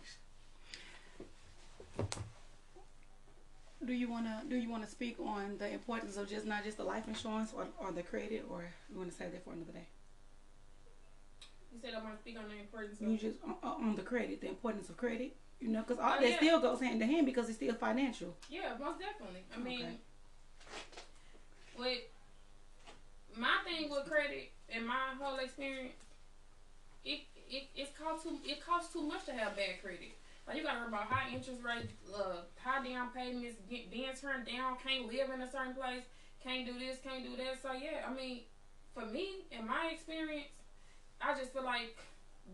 Speaker 3: Do you wanna do you wanna speak on the importance of just not just the life insurance or, or the credit, or you wanna save that for another day?
Speaker 1: You said I want to speak on the importance
Speaker 3: You just on, on the credit, the importance of credit. You know, because all
Speaker 1: Oh,
Speaker 3: that
Speaker 1: yeah.
Speaker 3: still goes hand in hand because it's still financial.
Speaker 1: Yeah, most definitely. I mean,
Speaker 3: Okay.
Speaker 1: with my thing with credit and my whole experience, it it it costs too it costs too much to have bad credit. Like you gotta worry about high interest rates, uh, high down payments, get, being turned down, can't live in a certain place, can't do this, can't do that. So yeah, I mean, for me, in my experience, I just feel like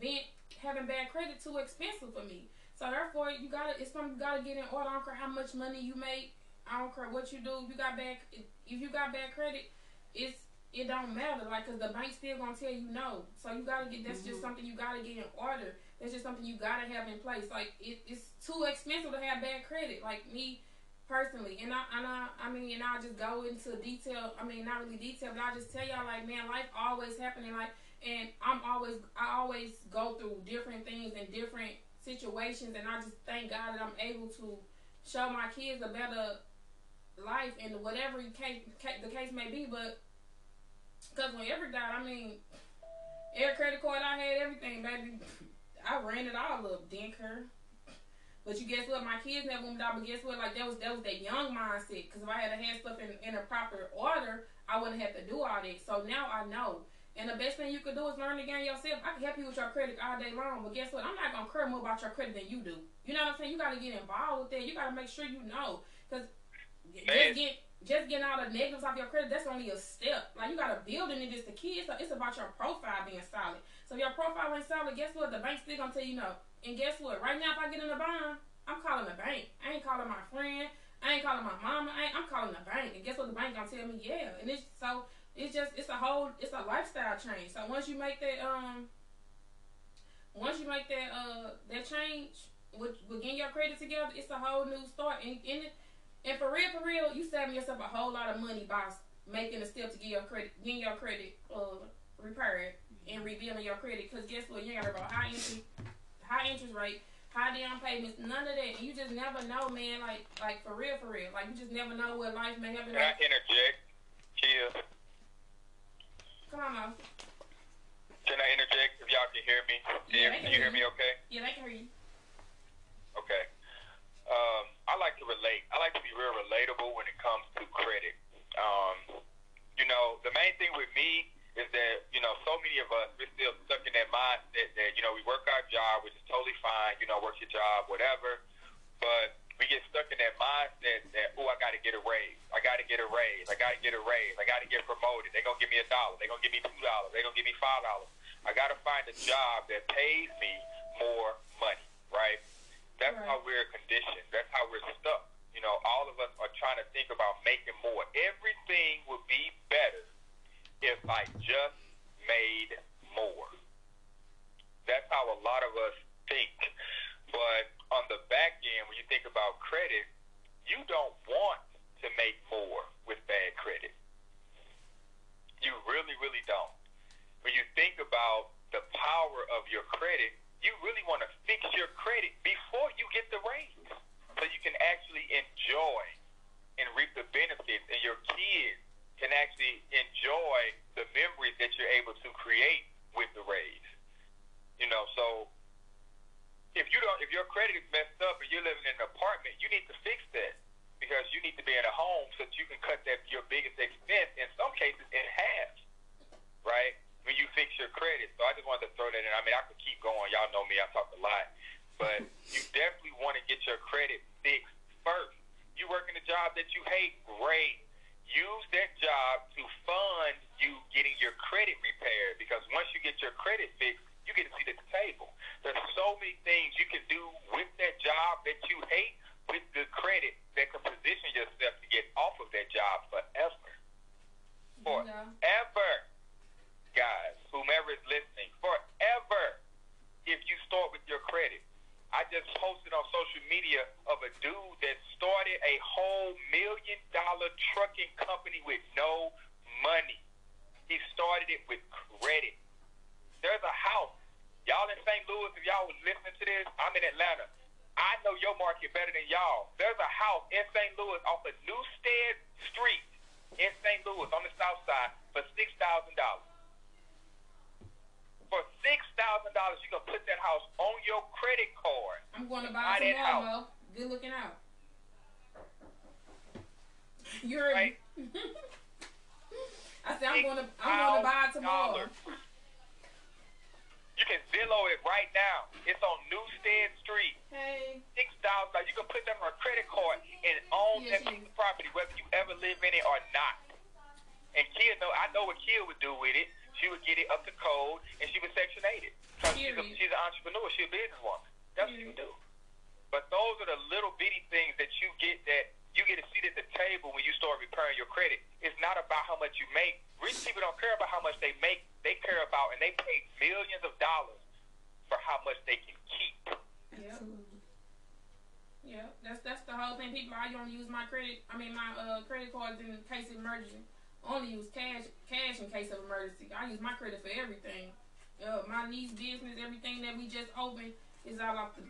Speaker 1: being having bad credit too expensive for me. So therefore, you gotta it's something you gotta get in order. I don't care how much money you make. I don't care what you do. If you got bad, if you got bad credit, it's it don't matter. Like, cause the bank still gonna tell you no. So you gotta get. That's just mm-hmm. something you gotta get in order. That's just something you gotta have in place. Like, it, it's too expensive to have bad credit. Like me personally, and I and I, I mean, and I'll just go into detail. I mean, not really detail, but I'll just tell y'all like, man, life always happening. Like, and I'm always, I always go through different things and different situations, and I just thank God that I'm able to show my kids a better life and whatever case, the case may be. But because when Everett died, I mean, every credit card I had, everything, baby, I ran it all up. Didn't care. But you guess what? My kids never moved out. But guess what? Like that was that was that young mindset. Because if I had had stuff in in a proper order, I wouldn't have to do all that. So now I know. And the best thing you could do is learn the game yourself. I can help you with your credit all day long, but guess what? I'm not gonna care more about your credit than you do. You know what I'm saying? You gotta get involved with that. You gotta make sure you know, because just get just getting all the negatives off your credit. That's only a step. Like you gotta build it. And just the key. It's, it's about your profile being solid. So if your profile ain't solid, guess what? The bank's still gonna tell you no. And guess what? Right now, if I get in a bond, I'm calling the bank. I ain't calling my friend. I ain't calling my mama. I ain't, I'm calling the bank. And guess what? The bank gonna tell me yeah. And it's so it's just it's a whole it's a lifestyle change. So once you make that um once you make that uh that change with, with getting your credit together, it's a whole new start. And and, it, and for real, for real, you saving yourself a whole lot of money by making a step to get your credit, getting your credit uh repaired and rebuilding your credit. Cause guess what? You ain't gotta go high interest, high interest rate, high down payments, none of that. You just never know, man. Like like for real, for real. Like you just never know what life may happen.
Speaker 4: I can I interject? Kia,
Speaker 1: Come on, Mo.
Speaker 4: can I interject if y'all can hear me? Can,
Speaker 1: Yeah, I
Speaker 4: can you
Speaker 1: hear
Speaker 4: hear me okay?
Speaker 1: Yeah, I can hear you.
Speaker 4: Okay. Um, I like to relate. I like to be real relatable when it comes to credit. Um, you know, the main thing with me is that, you know, so many of us, we're still stuck in that mindset that, you know, we work our job, which is totally fine, you know, work your job, whatever. But we get stuck in that mindset that, oh, I got to get a raise. I got to get a raise. I got to get a raise. I got to get promoted. They're going to give me a dollar. They're going to give me $2. They're going to give me $5. I got to find a job that pays me credit card and own
Speaker 1: Yes,
Speaker 4: that piece of property, whether you ever live in it or not. And Kia, know I know what Kia would do with it. She would get it up to code, and she would section eight it. 'Cause she's, a, she's an entrepreneur. She's a businesswoman. That's what she would do. But those are the little bitty things that you get that you get a seat at the table when you start repairing your credit. It's not about how much you make. Rich people don't care about how much they make. They care about and they pay millions of dollars for how much they can keep.
Speaker 3: Absolutely.
Speaker 1: Yeah. Yeah, that's that's the whole thing. People, I only use my credit. I mean my uh, credit cards in case of emergency. I only use cash cash in case of emergency. I use my credit for everything. Uh, my niece business, everything that we just opened is all off the.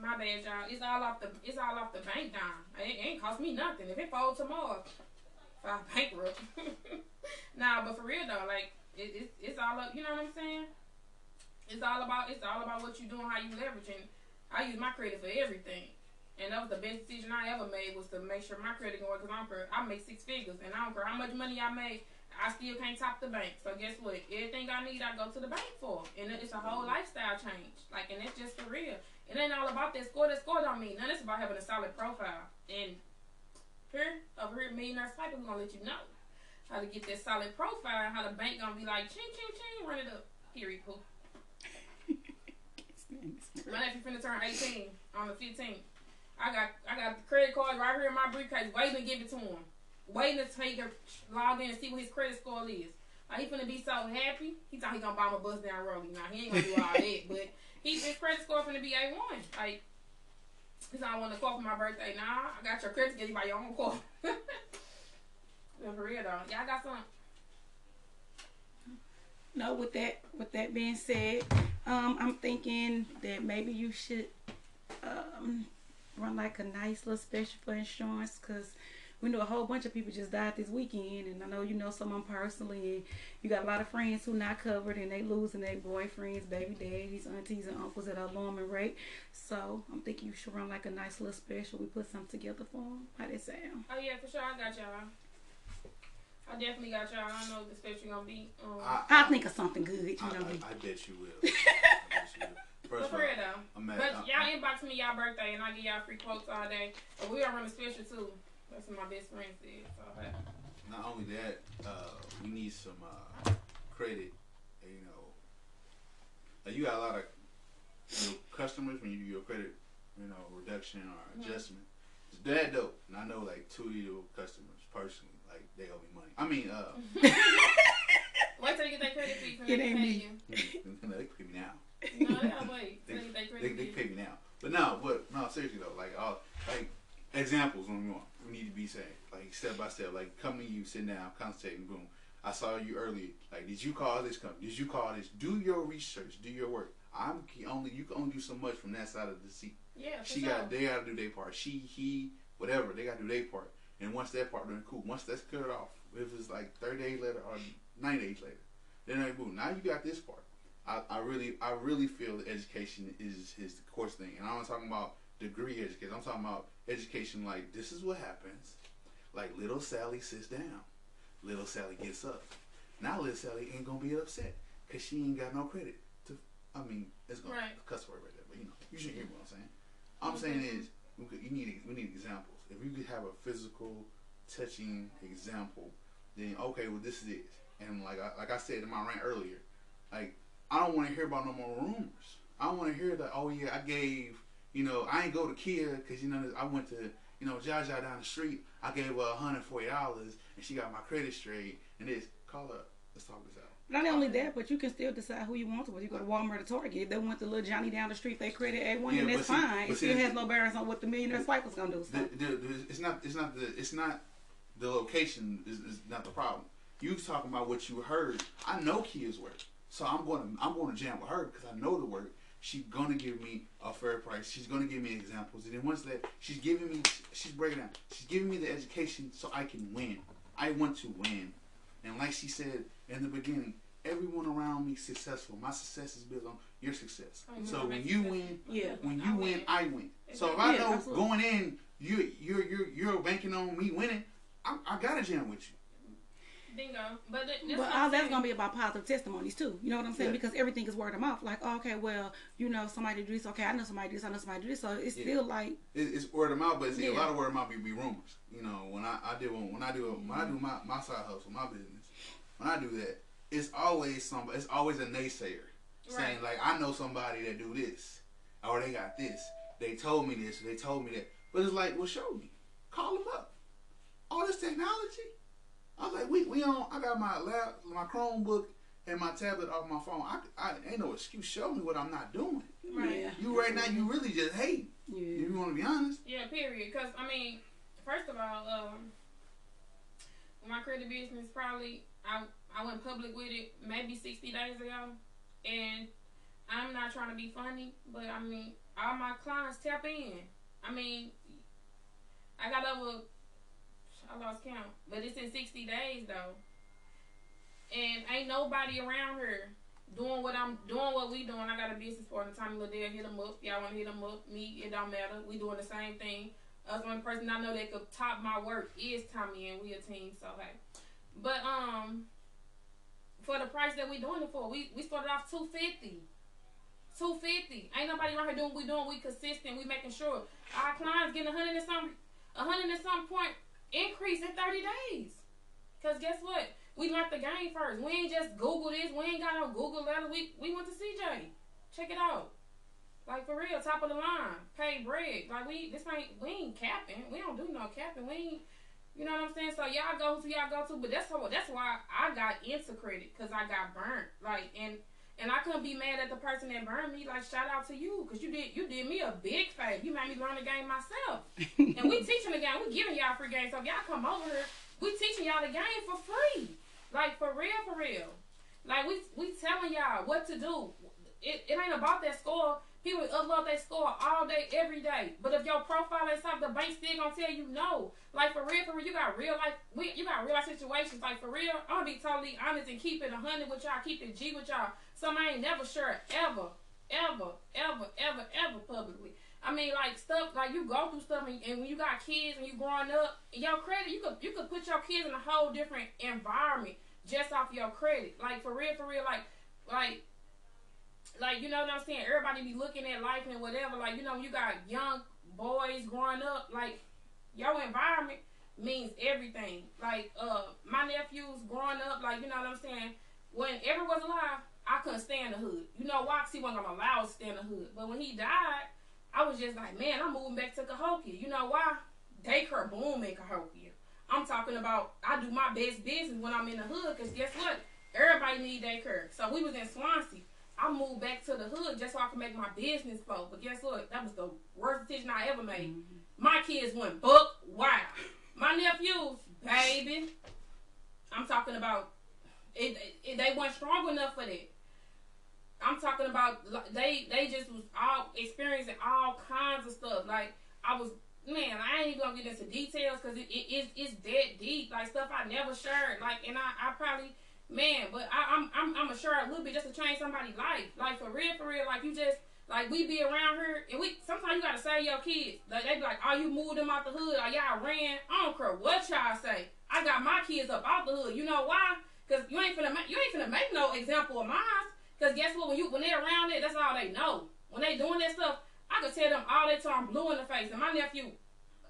Speaker 1: My bad, y'all. It's all off the. It's all off the bank dime. It, it ain't cost me nothing. If it falls tomorrow, if I bankrupt. nah, but for real though, like it, it's it's all up. You know what I'm saying? It's all about it's all about what you doing, how you leveraging. I use my credit for everything, and that was the best decision I ever made was to make sure my credit going because I make six figures, and I don't care how much money I make, I still can't top the bank. So guess what? Everything I need, I go to the bank for, and it- it's a whole lifestyle change. Like, and it's just for real. It ain't all about that score. That score don't mean nothing. It's about having a solid profile. And here, over here, Millionaire Sniper, we gonna let you know how to get that solid profile, how the bank gonna be like, ching, ching, ching, run it up. Period, poo. My nephew finna turn 18 on the 15th. I got I got the credit card right here in my briefcase, waiting to give it to him. Waiting to take her log in and see what his credit score is. Like he finna be so happy. He thought he gonna buy my bus down Rolling. Now he ain't gonna do all that, but he his credit score finna be A one. Like he's I want to call for my birthday. Nah, I got your credit. Get you buy your own car. for real though, y'all got some.
Speaker 3: No, with that with that being said, um, I'm thinking that maybe you should um, run like a nice little special for insurance because we know a whole bunch of people just died this weekend, and I know you know someone personally, and you got a lot of friends who not covered, and they losing their boyfriends, baby daddies, aunties, and uncles at a alarming rate. So I'm thinking you should run like a nice little special. We put something together for them. How that sound?
Speaker 1: Oh yeah, for sure. I got y'all. I definitely got y'all. I don't know what the special gonna be. Um,
Speaker 3: I think of something good. You
Speaker 2: I,
Speaker 3: know.
Speaker 2: I, I bet you will. Bet you will. First of
Speaker 1: for
Speaker 2: all,
Speaker 1: real though.
Speaker 2: I'm at,
Speaker 1: But
Speaker 2: I'm-
Speaker 1: y'all inbox me y'all birthday and I give y'all free quotes all day. But we are running a special too. That's what my best friend said. So hey.
Speaker 2: not only that, uh, we need some uh, credit. You know, uh, you got a lot of you know, customers when you do your credit, you know, reduction or adjustment. It's that dope, and I know like two of your customers personally, like they owe me money. I mean, uh,
Speaker 1: Wait till you get that credit fee from
Speaker 3: It
Speaker 1: they
Speaker 3: ain't
Speaker 1: pay
Speaker 3: me.
Speaker 1: you.
Speaker 2: they pay me now.
Speaker 1: No, they gotta wait.
Speaker 2: They,
Speaker 1: till you get that
Speaker 2: they, they pay me now. But no, but no, seriously though, like all like examples when we want we need to be saying like step by step, like come to you, sit down, concentrating, boom. I saw you earlier. Like, did you call this company? Did you call this? Do your research. Do your work. I'm only you can only do so much from that side of the seat.
Speaker 1: Yeah, for
Speaker 2: She
Speaker 1: sure.
Speaker 2: got they got to do their part. She he whatever they got to do their part. And once that part done, cool. Once that's cleared off, if it's like thirty days later or ninety days later, then they boom. Now you got this part. I, I really I really feel that education is is the course thing, and I'm not talking about degree education. I'm talking about education like this is what happens. Like little Sally sits down, little Sally gets up. Now little Sally ain't gonna be upset because she ain't got no credit. To I mean, it's gonna
Speaker 1: Right.
Speaker 2: cuss word right there, but you know you should hear what I'm saying. I'm saying is we you need we need examples. If you could have a physical, touching example, then okay, well this is it. And like I, like I said in my rant earlier, like I don't want to hear about no more rumors. I want to hear that. Oh yeah, I gave. You know, I ain't go to Kia because you know I went to you know Jaja down the street. I gave her hundred forty dollars and she got my credit straight. And this call up. Let's talk this out.
Speaker 3: Not only that, but you can still decide who you want to. Whether you go to Walmart or Target, if they want to little Johnny down the street, they credit A one,
Speaker 2: Yeah,
Speaker 3: and that's
Speaker 2: see-
Speaker 3: fine. It still has no bearings on what the millionaire swipe was gonna do. So.
Speaker 2: The, the, the, it's not. It's not the. It's not the location. Is, is not the problem. You talking about what you heard. I know Kia's work, so I'm going to. I'm going to jam with her because I know the work. She's gonna give me a fair price. She's gonna give me examples, and then once that she's giving me, she's breaking down. She's giving me the education so I can win. I want to win, and like she said in the beginning, everyone around me successful. My success is built on your success.
Speaker 1: You
Speaker 2: So when you win,
Speaker 3: Yeah.
Speaker 2: when
Speaker 1: I
Speaker 2: you
Speaker 1: win.
Speaker 2: win, I win. So if I know going in, you you're you're you're banking on me winning, I, I gotta jam with you.
Speaker 1: Bingo. But th- this
Speaker 3: But all that's gonna be about positive testimonies too. You know what I'm saying?
Speaker 2: Yeah.
Speaker 3: Because everything is word of mouth. Like, oh, okay, well, you know, somebody do this. Okay, I know somebody do this. I know somebody do this. So it's
Speaker 2: Yeah.
Speaker 3: still like,
Speaker 2: It, it's word of mouth, but see, a lot of word of mouth be, be rumors. You know, when I, I do when I do when I do my, my side hustle, my business, when I do that, it's always some it's always a naysayer saying
Speaker 1: Right.
Speaker 2: like I know somebody that do this or they got this. They told me this. Or they told me that. But it's like, well, show me. Call them up. All this technology. I was like, we we on. I got my lap, my Chromebook, and my tablet off my phone. I, I ain't no excuse. Show me what I'm not doing.
Speaker 1: Right.
Speaker 3: yeah,
Speaker 2: You right now, you really just hate.
Speaker 3: yeah.
Speaker 2: If you want to be honest.
Speaker 1: Yeah, period. Because, I mean, first of all, um, my credit business probably, I, I went public with it maybe 60 days ago. And I'm not trying to be funny, but I mean, all my clients tap in. I mean, I got over, I lost count, but it's in 60 days though. And ain't nobody around here doing what I'm doing, what we doing. I got a business partner, Tommy Liddell. Hit him up. Y'all want to hit him up? Me, it don't matter. We doing the same thing. Us one person I know that could top my work is Tommy, and we a team. So hey, but um, for the price that we doing it for, we we started off two fifty. Two fifty. Ain't nobody around here doing what we doing. We consistent. We making sure our clients getting a hundred and some, a hundred and some point increase in thirty days. Cause guess what? We learned the game first. We ain't just Google this. We ain't got no Google letter. We we went to CJ. Check it out. Like for real, top of the line, pay bread. Like we this ain't we ain't capping. We don't do no capping. We ain't. You know what I'm saying? So y'all go to y'all go to, but that's how that's why I got into credit because I got burnt. Like and and I couldn't be mad at the person that burned me. Like shout out to you because you did you did me a big favor. You made me learn the game myself. and we teaching the game. We giving y'all free game. So if y'all come over here, we teaching y'all the game for free. Like for real, for real. Like we we telling y'all what to do. It, it ain't about that score. People upload their score all day, every day. But if your profile ain't something, the bank still gonna tell you no. Like for real, for real, you got real life. We, you got real life situations. Like for real, I'm gonna be totally honest and keep it a hundred with y'all. Keep it G with y'all. Some I ain't never sure ever, ever, ever, ever, ever publicly. I mean, like stuff like you go through stuff, and, and when you got kids and you growing up, your credit, you could you could put your kids in a whole different environment just off your credit. Like for real, for real, like like like you know what I'm saying. Everybody be looking at life and whatever. Like you know, you got young boys growing up. Like your environment means everything. Like uh, my nephews growing up. Like you know what I'm saying. When Everett was alive, I couldn't stand the hood. You know why? 'Cause he wasn't gonna allow us to stay in the hood. But when he died, I was just like, man, I'm moving back to Cahokia. You know why? Daycare boom in Cahokia. I'm talking about I do my best business when I'm in the hood. Cause guess what? Everybody need daycare. So we was in Swansea. I moved back to the hood just so I could make my business flow. But guess what? That was the worst decision I ever made. Mm-hmm. My kids went buck wild. My nephews, baby. I'm talking about it, it, they weren't strong enough for that. I'm talking about they they just was all experiencing all kinds of stuff. Like I was man, I ain't even gonna get into details because it, it, it's it's that deep. Like stuff I never shared. Like and I, I probably man, but I, I'm I'm I'm a share a little bit just to change somebody's life. Like for real, for real. Like you just like we be around here and we sometimes you gotta say your kids. Like they be like, oh you moved them out the hood oh, or y'all ran. I don't care what y'all say. I got my kids up out the hood. You know why? Cause you ain't finna make you ain't finna make no example of mine. Cause guess what? When you when they're around it, that's all they know. When they doing that stuff, I could tell them all that time blue in the face. And my nephew,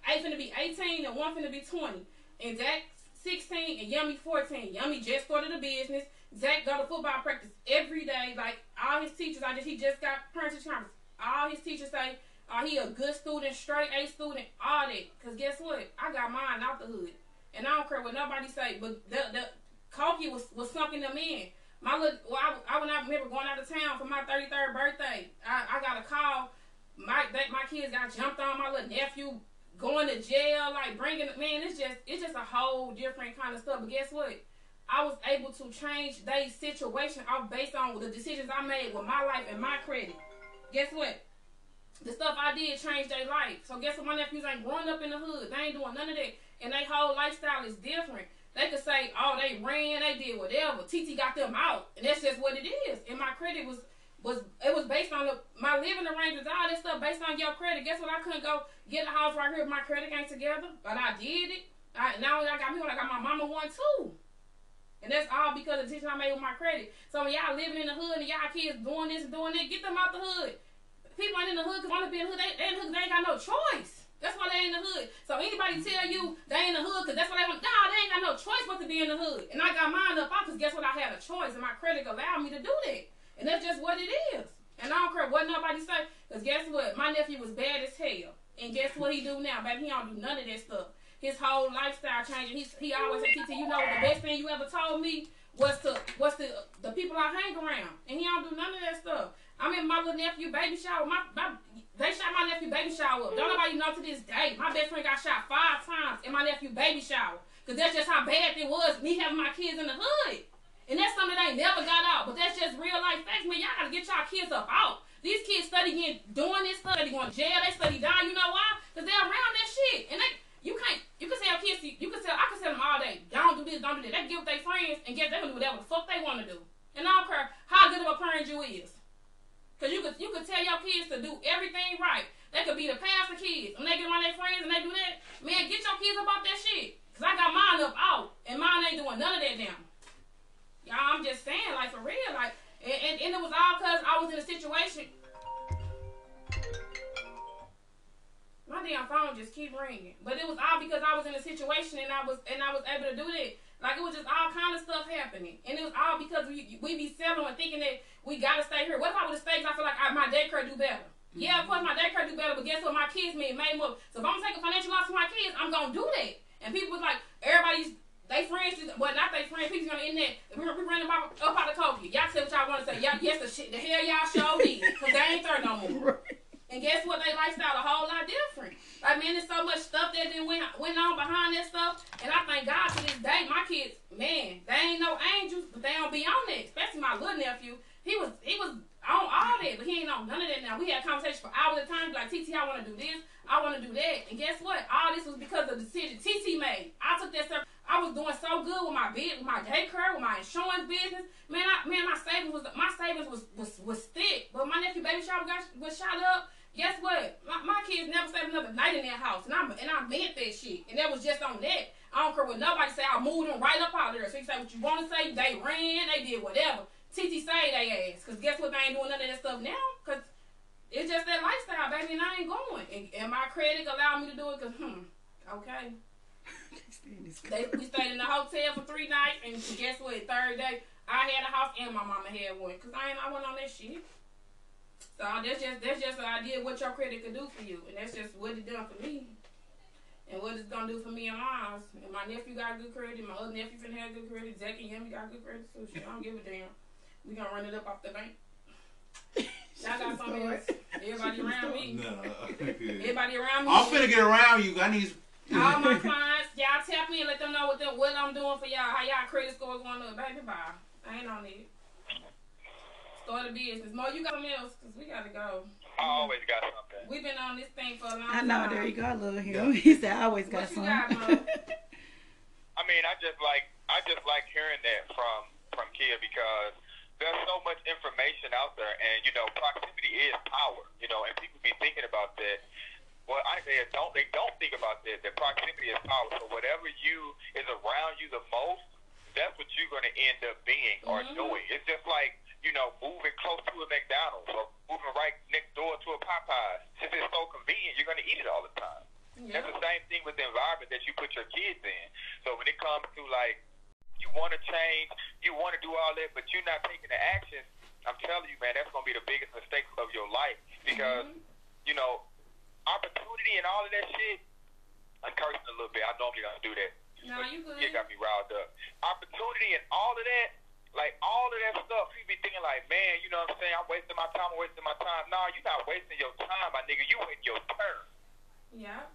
Speaker 1: eight finna be 18 and one finna be 20. And Zach 16 and Yummy 14. Yummy just started a business. Zach go to football practice every day. Like all his teachers, I just he just got parent teacher conference. All his teachers say, "Oh, he a good student, straight A student, all that." Cause guess what? I got mine out the hood, and I don't care what nobody say. But the the Koki was was sucking them in. My little, well, I, I when I remember going out of town for my 33rd birthday, I, I got a call. My my kids got jumped on. My little nephew going to jail, like bringing man. It's just it's just a whole different kind of stuff. But guess what? I was able to change their situation off based on the decisions I made with my life and my credit. Guess what? The stuff I did changed their life. So guess what? My nephews ain't growing up in the hood. They ain't doing none of that. And their whole lifestyle is different. They could say, oh, they ran, they did whatever. TT got them out. And that's just what it is. And my credit was was it was based on the, my living arrangements, all this stuff based on your credit. Guess what? I couldn't go get a house right here if my credit ain't together. But I did it. I, now I got me one, I got my mama one too. And that's all because of the decision I made with my credit. So when y'all living in the hood and y'all kids doing this and doing that, get them out the hood. People ain't in the hood because want to be in the hood. They, they in the hood they ain't got no choice. That's why they in the hood. So anybody tell you they in the hood because that's what they want, nah, they ain't got no choice but to be in the hood. And I got mine up out because guess what? I had a choice and my credit allowed me to do that. And that's just what it is. And I don't care what nobody say because guess what? My nephew was bad as hell. And guess what he do now? Baby, he don't do none of that stuff. His whole lifestyle changing. He's, he always said, you know the best thing you ever told me was to was to the people I hang around. And he don't do none of that stuff. I'm in my little nephew baby shower. My, my they shot my nephew baby shower. up. Don't mm-hmm. nobody know to this day. My best friend got shot five times in my nephew baby shower. Cause that's just how bad it was. Me having my kids in the hood. And that's something that ain't never got out. But that's just real life facts, man. Y'all gotta get y'all kids up out. These kids studying, doing this stuff, they going to jail, they study down. You know why? Because they're around that shit. And they, you can't, you can tell kids, you can tell, I can tell them all day, don't do this, don't do that. They get with their friends and get, they can do whatever the fuck they want to do. And I don't care how good of a parent you is. Because you could, you could tell your kids to do everything right. They could be the pastor kids. When they get around their friends and they do that, man, get your kids about that shit. Because I got mine up out. And mine ain't doing none of that now. Y'all, I'm just saying, like, for real. Like, and, and, and it was all because I was in a situation. My damn phone just keep ringing, but it was all because I was in a situation and I was and I was able to do that. Like it was just all kind of stuff happening, and it was all because we we be settling and thinking that we gotta stay here. What if I would have stayed? I feel like I, my daycare do better. Mm-hmm. Yeah, of course my daycare do better, but guess what? My kids made made more. So if I'm taking financial loss for my kids, I'm gonna do that. And people was like, everybody's they friends, just, well not they friends. People's gonna in there. We we running up, up out of Kobe. Y'all say what y'all want to say. Y'all, yes, the shit, the hell y'all show did, cause they ain't there no more. And guess what? They lifestyle a whole lot different. Like man, there's so much stuff that then went went on behind that stuff. And I thank God to this day, my kids, man, they ain't no angels, but they don't be on that. Especially my little nephew. He was he was on all that, but he ain't on none of that now. We had conversations for hours at a time, like TT, I want to do this, I want to do that. And guess what? All this was because of the decision TT made. I took that stuff. I was doing so good with my bid, with my daycare, with my insurance business. Man, I, man, my savings was my savings was was, was thick. But my nephew baby shower got was shot up. Guess what? My, my kids never saved another night in their house, and I and I meant that shit. And that was just on that. I don't care what nobody say. I moved them right up out there. So you say what you want to say. They ran. They did whatever. TT say they ass. Cause guess what? They ain't doing none of that stuff now. Cause it's just that lifestyle, baby, and I ain't going. And, and my credit allowed me to do it. Cause hmm, okay. They, we stayed in the hotel for three nights, and guess what? Third day, I had a house and my mama had one. Cause I ain't, I went on that shit. So that's just that's just an idea of what your credit could do for you, and that's just what it done for me, and what it's gonna do for me and mine. And my nephew got good credit, my other nephew finna have good credit, Zach and Yummy got good credit too. Shit, I don't give a damn. We gonna run it up off the bank. Y'all got something else? Everybody around me.
Speaker 2: No,
Speaker 1: Everybody around me.
Speaker 2: I'm finna get around you. I need.
Speaker 1: All my clients, y'all tap me and let them know what them, what I'm doing for y'all. How y'all credit score going up, baby. Bye. I ain't on it. Start a business. Mo, you got something else? Cause we gotta go.
Speaker 4: I always got something.
Speaker 1: We've been on this thing for a long time.
Speaker 3: I
Speaker 1: time.
Speaker 3: know. There you go. I love him. He said, "I always got
Speaker 1: What you
Speaker 3: some."
Speaker 1: got,
Speaker 4: I mean, I just like I just like hearing that from from Kia because there's so much information out there, and you know, proximity is power. You know, and people be thinking about that. Well, I say don't they don't think about that. That proximity is power. So whatever you is around you the most, that's what you're going to end up being or
Speaker 1: Mhm.
Speaker 4: doing. It's just like you know, moving close to a McDonald's or moving right next door to a Popeyes. Since it's so convenient, you're going to eat it all the time. That's the same thing with the environment that you put your kids in. So when it comes to like you want to change, you want to do all that, but you're not taking the actions. I'm telling you, man, that's gonna be the biggest mistake of your life because you know opportunity and all of that shit. I'm cursing a little bit. I normally don't do that.
Speaker 1: No, you good.
Speaker 4: It got me riled up. Opportunity and all of that, like all of that stuff, you be thinking like, man, you know what I'm saying? I'm wasting my time. I'm wasting my time. No, you're not wasting your time, my nigga. You waiting your turn.
Speaker 1: Yeah.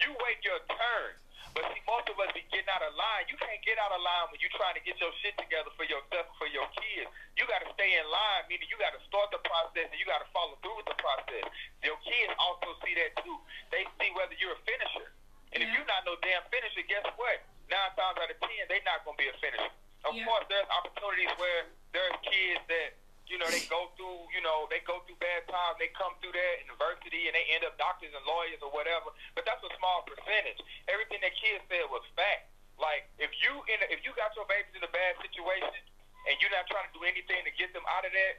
Speaker 4: You wait your turn. But see, most of us be getting out of line. You can't get out of line when you're trying to get your shit together for yourself for your kids. You got to stay in line, meaning you got to start the process and you got to follow through with the process. Your kids also see that too. They see whether you're a finisher. And if you're not no damn finisher, guess what? Nine times out of ten, they're not going to be a finisher. Of
Speaker 1: Yeah.
Speaker 4: course, there's opportunities where there's kids that you know, they go through, you know, they go through bad times, they come through that university and they end up doctors and lawyers or whatever. But that's a small percentage. Everything that kid said was fact. Like if you in a, if you got your babies in a bad situation and you're not trying to do anything to get them out of that,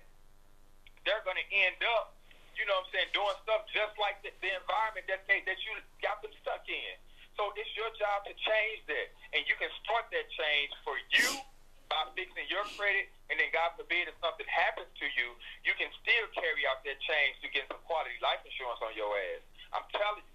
Speaker 4: they're gonna end up, you know what I'm saying, doing stuff just like the, the environment that they that you got them stuck in. So it's your job to change that. And you can start that change for you by fixing your credit, and then God forbid if something happens to you, you can still carry out that change to get some quality life insurance on your ass. I'm telling you,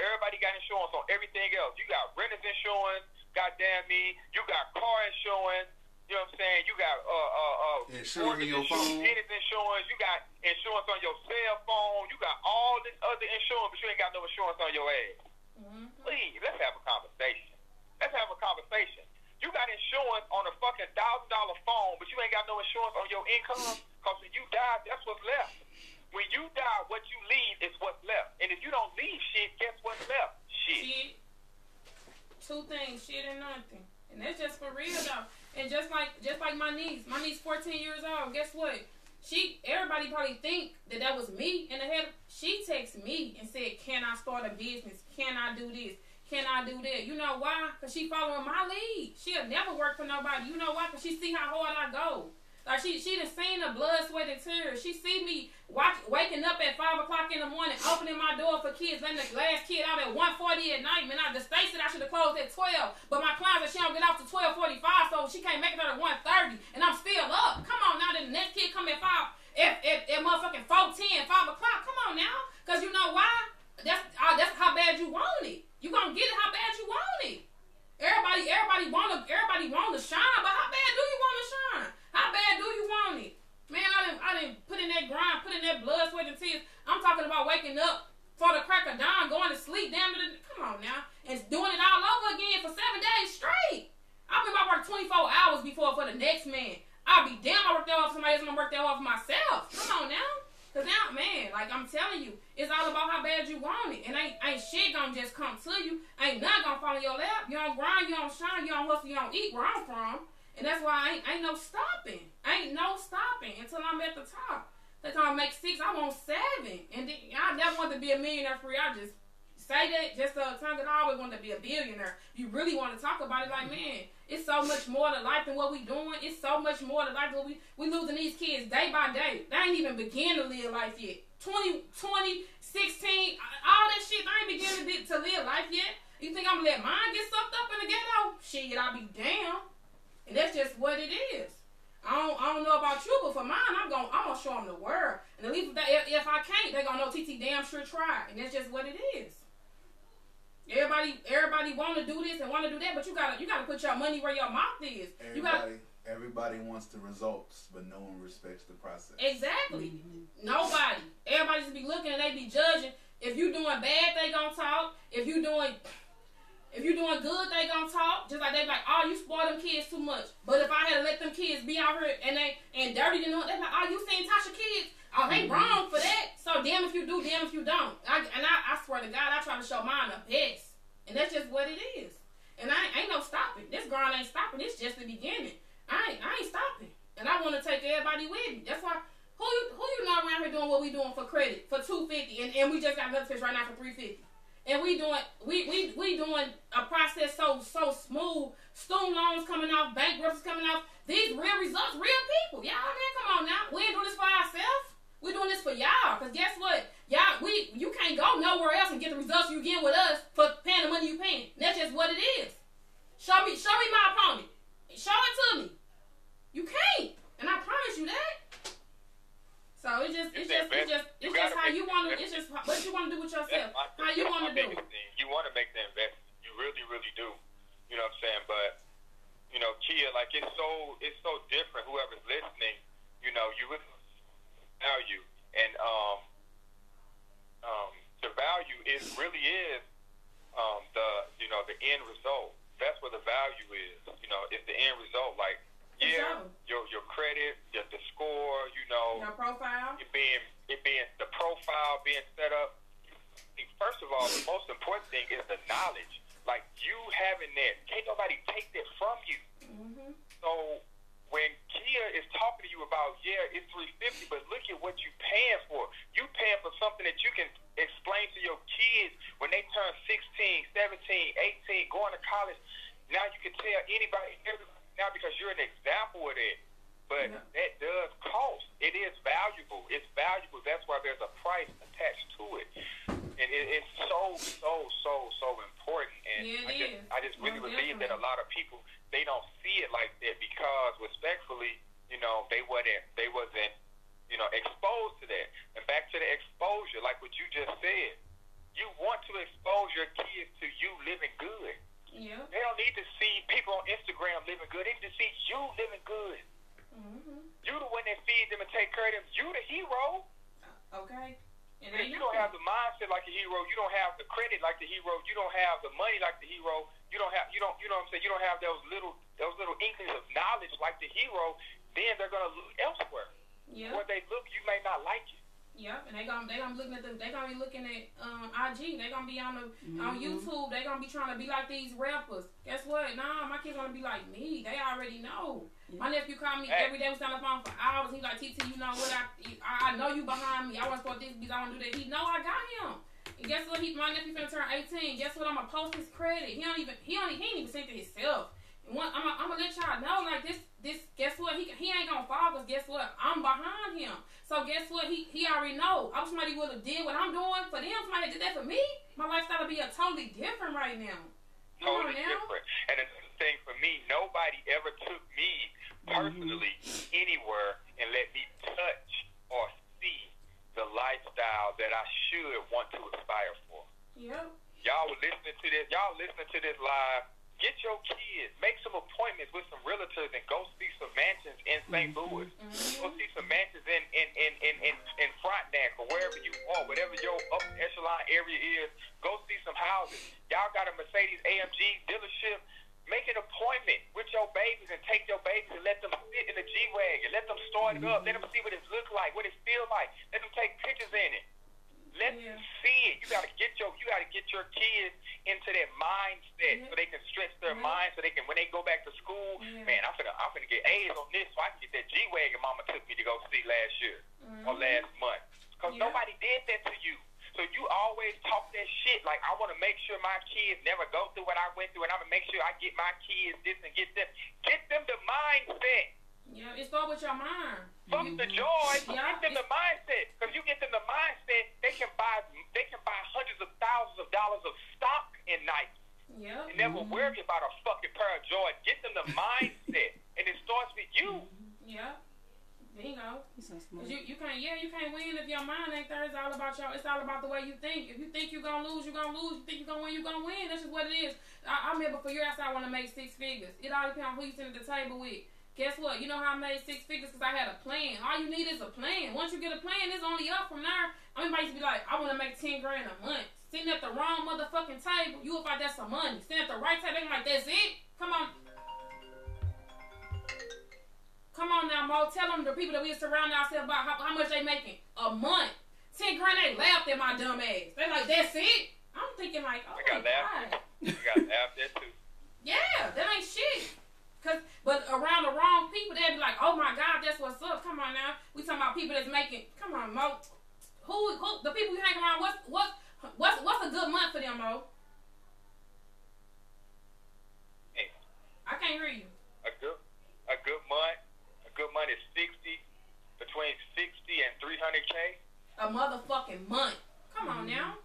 Speaker 4: everybody got insurance on everything else. You got renter's insurance, goddamn me. You got car insurance. You know what I'm saying? You got uh uh uh
Speaker 2: Insurance on your
Speaker 4: insurance,
Speaker 2: phone.
Speaker 4: tennis insurance. You got insurance on your cell phone. You got all this other insurance, but you ain't got no insurance on your ass.
Speaker 1: Mhm.
Speaker 4: Please, let's have a conversation. Let's have a conversation. You got insurance on a fucking thousand dollar phone, but you ain't got no insurance on your income. Mm. Cause when you die, that's what's left. When you die, what you leave is what's left. And if you don't leave shit, guess what's left? Shit.
Speaker 1: Shit. Two things, shit and nothing. And that's just for real though. And just like just like my niece, my niece 14 years old. Guess what? She everybody probably think that that was me in the head. She texted me and said, "Can I start a business? Can I do this? Can I do that?" You know why? Cause she following my lead. She'll never work for nobody. You know why? Cause she see how hard I go. Like she she done seen the blood, sweat, and tears. She see me watch waking up at five o'clock in the morning, opening my door for kids, letting the last kid out at 1.40 at night. Man, I the state said I should have closed at twelve, but my client said she don't get off to twelve forty five, so she can't make it out at 1.30, and I'm still up. Come on now, the next kid come at five at, at, at motherfucking 4.10, 5 o'clock. Come on now, cause you know why? That's uh, that's how bad you want it. You gonna get it how bad you want it. Everybody, everybody wanna, everybody wanna shine, but how bad do you wanna shine? How bad do you want it? Man, I didn't, I didn't put in that grind, put in that blood, sweat, and tears. I'm talking about waking up for the crack of dawn, going to sleep, damn it. Come on now, and doing it all over again for seven days straight. I've been about work 24 hours before for the next man. I'll be damn, I work that off somebody else, I'm gonna work that off myself. Come on now. Cause now, man, like I'm telling you, it's all about how bad you want it. And ain't, ain't shit gonna just come to you. Ain't nothing gonna fall in your lap. You don't grind, you don't shine, you don't hustle, you don't eat where I'm from. And that's why I ain't, ain't no stopping. Ain't no stopping until I'm at the top. That's how I make six, I want seven. And then, I never want to be a millionaire free. I just say that just to tongue it. I always want to be a billionaire. You really want to talk about it like, man, it's so much more to life than what we doing. It's so much more to life than we we losing these kids day by day. They ain't even begin to live life yet. 20, 20, 16, all that shit, I ain't beginning to, to live life yet. You think I'm gonna let mine get sucked up in the ghetto? Shit, I'll be damn. And that's just what it is. I don't, I don't know about you, but for mine, I'm gonna, I'm gonna show them the world. And at least if, they, if, I can't, they're gonna know TT damn sure tried. And that's just what it is. Everybody, everybody want to do this and want to do that, but you gotta, you gotta put your money where your mouth is. You gotta,
Speaker 2: Everybody, everybody wants the results, but no one respects the process.
Speaker 1: exactly. Mm-hmm. Nobody. Everybody just be looking and they be judging. If you doing bad, they gonna talk. If you doing if you doing good, they gonna talk. Just like they like, oh, you spoil them kids too much. But if I had to let them kids be out here and they and dirty, you know, they like, oh, you seen Tasha kids? Oh, they wrong for that. So damn if you do, damn if you don't. I, and I, I swear to God, I try to show mine the best, and that's just what it is. And I ain't, no stopping. This grind ain't stopping. It's just the beginning. I ain't, I ain't stopping. And I want to take everybody with me. That's why. Who you who you know around here doing what we doing for credit for two fifty, and, and we just got another fish right now for three fifty. And we doing we we we doing a process so so smooth. Student loans coming off, bankruptcies coming off. These real results, real people. Y'all man, come on now. We ain't doing this for ourselves. We're doing this for y'all. Because guess what? Y'all, we you can't go nowhere else and get the results you get with us for paying the money you paying.
Speaker 4: That's
Speaker 1: just what it is.
Speaker 4: Show me, show me my
Speaker 1: opponent. Show it to me. You can't. And I promise you that. So it's just it's just it's just it's just how you
Speaker 4: wanna
Speaker 1: it's
Speaker 4: just
Speaker 1: what you wanna do
Speaker 4: with yourself. How you wanna do it. You wanna make the investment. You really, really do. You know what I'm saying? But you know, Kia, like it's so it's so different. Whoever's listening, you know, you really value and um um the value is really is um the you know the end result. That's what the value is. You know, it's the end result. Like yeah,
Speaker 1: sure.
Speaker 4: your your credit, your the score. You know,
Speaker 1: Your profile.
Speaker 4: it being it being the profile being set up. First of all, the most important thing is the knowledge. Like you having that, can't nobody take that from you.
Speaker 1: Mm-hmm.
Speaker 4: So when Kia is talking to you about, yeah, it's three fifty, but look at what you paying for. You paying for something that you can explain to your kids when they turn 16, 17, 18, going to college. Now you can tell anybody, everybody now because you're an example of that. But
Speaker 1: Yeah.
Speaker 4: that does cost. It is valuable. It's valuable. That's why there's a price attached to it. And it, it's so, so, so, so important. And
Speaker 1: Yeah,
Speaker 4: I just,
Speaker 1: is.
Speaker 4: I just really believe that a lot of people they don't see it like that because respectfully, you know, they wasn't they wasn't, you know, exposed to that. And back to the exposure, like what you just said. You want to expose your kids to you living good.
Speaker 1: Yeah.
Speaker 4: They don't need to see people on Instagram living good. They need to see you living good.
Speaker 1: Mm-hmm.
Speaker 4: You the one that feeds them and take care of them. You the hero.
Speaker 1: Okay. And
Speaker 4: If you don't have the mindset like a hero, you don't have the credit like the hero, you don't have the money like the hero, you don't have you don't you know what I'm saying, you don't have those little those little inklings of knowledge like the hero, then they're gonna look elsewhere.
Speaker 1: Yeah.
Speaker 4: Where they look, you may not like it.
Speaker 1: Yep, and they gonna they gonna be looking at the they gonna be looking at um IG. They gonna be on the on
Speaker 3: Mhm.
Speaker 1: YouTube. They gonna be trying to be like these rappers. Guess what? Nah, my kids wanna be like me. They already know. My nephew called me
Speaker 4: Hey.
Speaker 1: every day. We stand on the phone for hours. He like TT, you know what? I I, I know you behind me. I want to support this because I want to do that. He know I got him. And guess what? He my nephew finna turn 18. Guess what? I'm gonna post his credit. He don't even he don't he ain't even sent it himself. One, I'm, I'm gonna let y'all know like this this. Guess what? He he ain't gonna fall because guess what? I'm behind him. So guess what? He he already know. I'm somebody would have did what I'm doing for them. Somebody did that for me. My lifestyle would be a totally different right now. Come
Speaker 4: Totally
Speaker 1: now.
Speaker 4: different. And it's the thing for me, nobody ever took me personally mm-hmm. anywhere and let me touch or see the lifestyle that I should want to aspire for.
Speaker 1: Yep.
Speaker 4: Y'all were listening to this. Y'all listening to this live. Get your kids. Make some appointments with some realtors and go see some mansions in saint mm-hmm. Louis. Mm-hmm. Go see some mansions in in in in in, in Frontenac or wherever you are, whatever your up echelon area is. Go see some houses. Y'all got a Mercedes AMG dealership. Make an appointment with your babies and take your babies and let them sit in the G wagon. Let them start it up. Let mm-hmm. them see what it look like, what it feel like. Let them take pictures in it. Let
Speaker 1: Yeah.
Speaker 4: them see it. You gotta get your you gotta get your kids into that mindset
Speaker 1: Yeah.
Speaker 4: so they can stretch their
Speaker 1: Yeah.
Speaker 4: mind so they can when they go back to school,
Speaker 1: Yeah.
Speaker 4: man, I'm gonna I'm gonna get A's on this so I can get that G wagon mama took me to go see last year or
Speaker 1: Mhm.
Speaker 4: last month. Cause
Speaker 1: Yeah.
Speaker 4: nobody did that to you. So you always talk that shit like I want to make sure my kids never go through what I went through, and I'm gonna make sure I get my kids this and get them. Get them the mindset.
Speaker 1: Yeah. It start with your mind.
Speaker 4: Fuck the joy.
Speaker 1: Yeah,
Speaker 4: Get them the mindset. Because you get them the mindset, they can buy they can buy hundreds of thousands of dollars of stock in Nike
Speaker 1: Yep.
Speaker 4: and never mm-hmm. worry about a fucking pair of Jordans. Get them the mindset, and it starts with you. Mm-hmm.
Speaker 1: Yep. Bingo.
Speaker 3: So
Speaker 1: you, you can't yeah you can't win if your mind ain't there. It's all about your. It's all about the way you think. If you think you're gonna lose, you're gonna lose. You think you're gonna win, you're gonna win. That's just what it is. I, I remember for years I said I want to make six figures. It all depends on who you sit at the table with. Guess what? You know how I made six figures because I had a plan. All you need is a plan. Once you get a plan, it's only up from there. I mean, to be like, I want to make ten grand a month. Sitting at the wrong motherfucking table, you about that's some money. Sitting at the right table, they like that's it. Come on. Come on now, Mo. Tell them the people that we surround ourselves about how, how much they making a month. Ten grand, they laughed at my dumb ass. They like, that's it. I'm thinking like, oh
Speaker 4: I
Speaker 1: my
Speaker 4: got laughed
Speaker 1: god,
Speaker 4: at. You got laughed at too.
Speaker 1: yeah, that ain't shit. Cause, but around the wrong people, they'd be like, oh my god, that's what's up. Come on now, we talking about people that's making. Come on, Mo. Who, who, the people you hang around? What's, what, what's, what's a good month for them, Mo?
Speaker 4: Hey,
Speaker 1: I can't hear you.
Speaker 4: a good a good month. A good month is sixty, between sixty and three hundred k.
Speaker 1: a motherfucking month. Come on mm-hmm. now.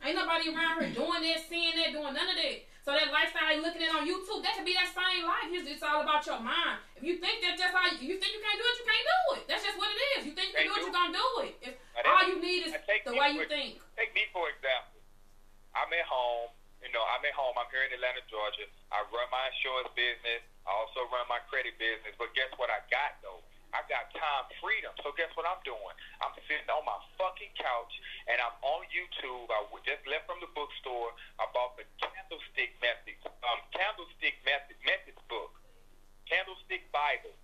Speaker 1: Ain't nobody around here doing that, seeing that, doing none of that. So that lifestyle you looking at on YouTube, that could be that same life. It's, it's all about your mind. If you think that just, how you, you think you can't do it, you can't do it. That's just what it is. You think you can do it, you're gonna do it. If all you need is the way you think.
Speaker 4: Take me for example. I'm at home. You know, I'm at home. I'm here in Atlanta, Georgia. I run my insurance business. I also run my credit business. But guess what? I got though. I got time freedom. So guess what I'm doing? I'm sitting on my fucking couch and I'm on YouTube. I just left from the bookstore. I bought the Candlestick Method, um, Candlestick Method Methods book, Candlestick Bible.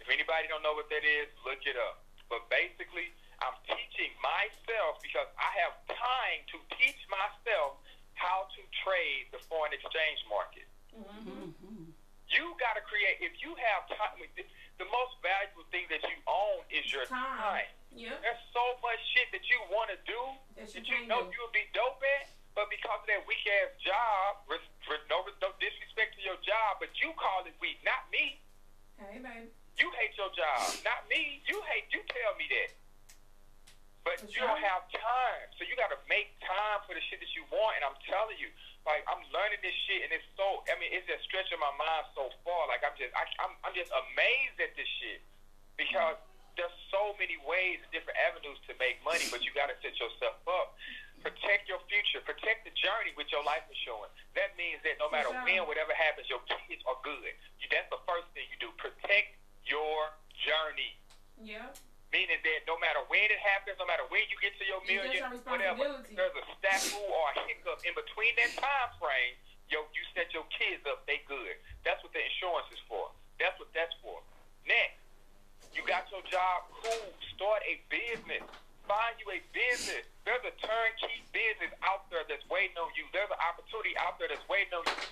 Speaker 4: If anybody don't know what that is, look it up. But basically, I'm teaching myself because I have time to teach myself how to trade the foreign exchange market. You got to create. If you have time, the, most valuable thing that you own is your
Speaker 1: Time.
Speaker 4: time.
Speaker 1: Yep.
Speaker 4: There's so much shit that you want to do
Speaker 1: That
Speaker 4: that
Speaker 1: you
Speaker 4: you know
Speaker 1: do.
Speaker 4: you would be dope at, but because of that weak ass job, res, no, no disrespect to your job, but you call it weak, not me.
Speaker 1: Hey, baby.
Speaker 4: You hate your job, not me. You hate. You tell me that. But
Speaker 1: For
Speaker 4: you don't have time, so you got to make time for the shit that you want. And I'm telling you, like I'm learning this shit, and it's so. I mean, it's just stretching my mind so far. Like I'm just, I, I'm, I'm just amazed at this shit because there's so many ways and different avenues to make money, but you got to set yourself up. Protect your future. Protect the journey with your life insurance. That means that no matter
Speaker 1: sure.
Speaker 4: when, whatever happens, your kids are good. You, that's the first thing you do. Protect your journey.
Speaker 1: Yep.
Speaker 4: Meaning that no matter when it happens, no matter when you get to your million, whatever, there's a snafu or a hiccup in between that time frame, yo, you set your kids up, they good. That's what the insurance is for. That's what that's for. Next, you got your job, cool. Start a business. Find you a business. There's a turnkey business out there that's waiting on you. There's an opportunity out there that's waiting on you.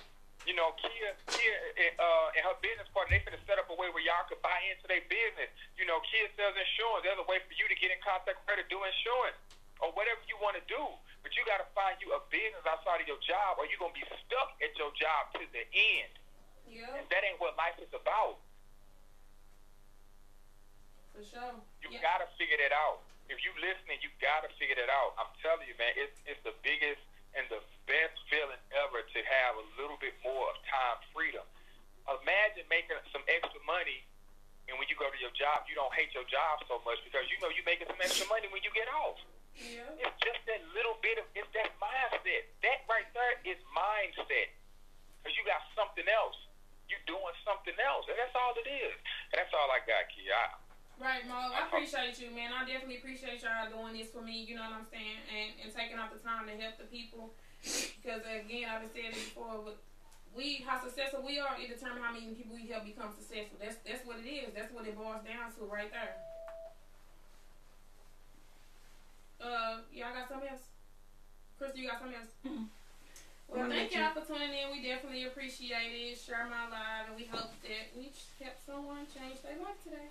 Speaker 4: You know, Kia, Kia, uh, and her business partner, they finna set up a way where y'all could buy into their business. You know, Kia sells insurance. There's a way for you to get in contact with her to do insurance or whatever you want to do. But you got to find you a business outside of your job, or you're gonna be stuck at your job to the end.
Speaker 1: Yep.
Speaker 4: And that ain't what life is about.
Speaker 1: For sure.
Speaker 4: You
Speaker 1: Yeah.
Speaker 4: gotta figure that out. If you listening, you gotta figure that out. I'm telling you, man, it's it's the biggest and the best feeling ever to have a little bit more of time freedom. Imagine making some extra money, and when you go to your job, you don't hate your job so much because you know you're making some extra money when you get off.
Speaker 1: Yeah.
Speaker 4: It's just that little bit of it's that mindset. That right there is mindset. Cause you got something else. You're doing something else, and that's all it is. And that's all I got, Kia. I,
Speaker 1: Right, Mo. I appreciate you, man. I definitely appreciate y'all doing this for me. You know what I'm saying, and and taking out the time to help the people. Because again, I've been saying it before, but we how successful we are, it determines how many people we help become successful. That's that's what it is. That's what it boils down to right there. Uh, y'all got something else? Krista, you got something else?
Speaker 3: Mm-mm.
Speaker 1: Well, thank y'all for tuning in. We definitely appreciate it. Share my live, and we hope that we helped someone change their life today.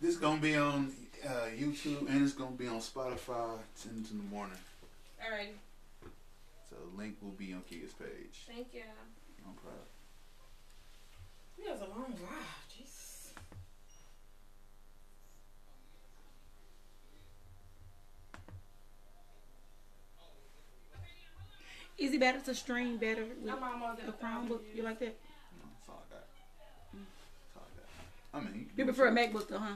Speaker 2: This is gonna be on uh, YouTube and it's gonna be on Spotify ten in the morning.
Speaker 1: Alrighty,
Speaker 2: So the link will be on Kia's page.
Speaker 1: thank you.
Speaker 2: No problem.
Speaker 1: It was a long ride. Jesus.
Speaker 3: Is it better to stream better with
Speaker 1: I'm
Speaker 3: a
Speaker 1: a
Speaker 3: Chromebook? You like that?
Speaker 2: No, that's all I got. That's all I got. I mean,
Speaker 3: You prefer a MacBook though, huh?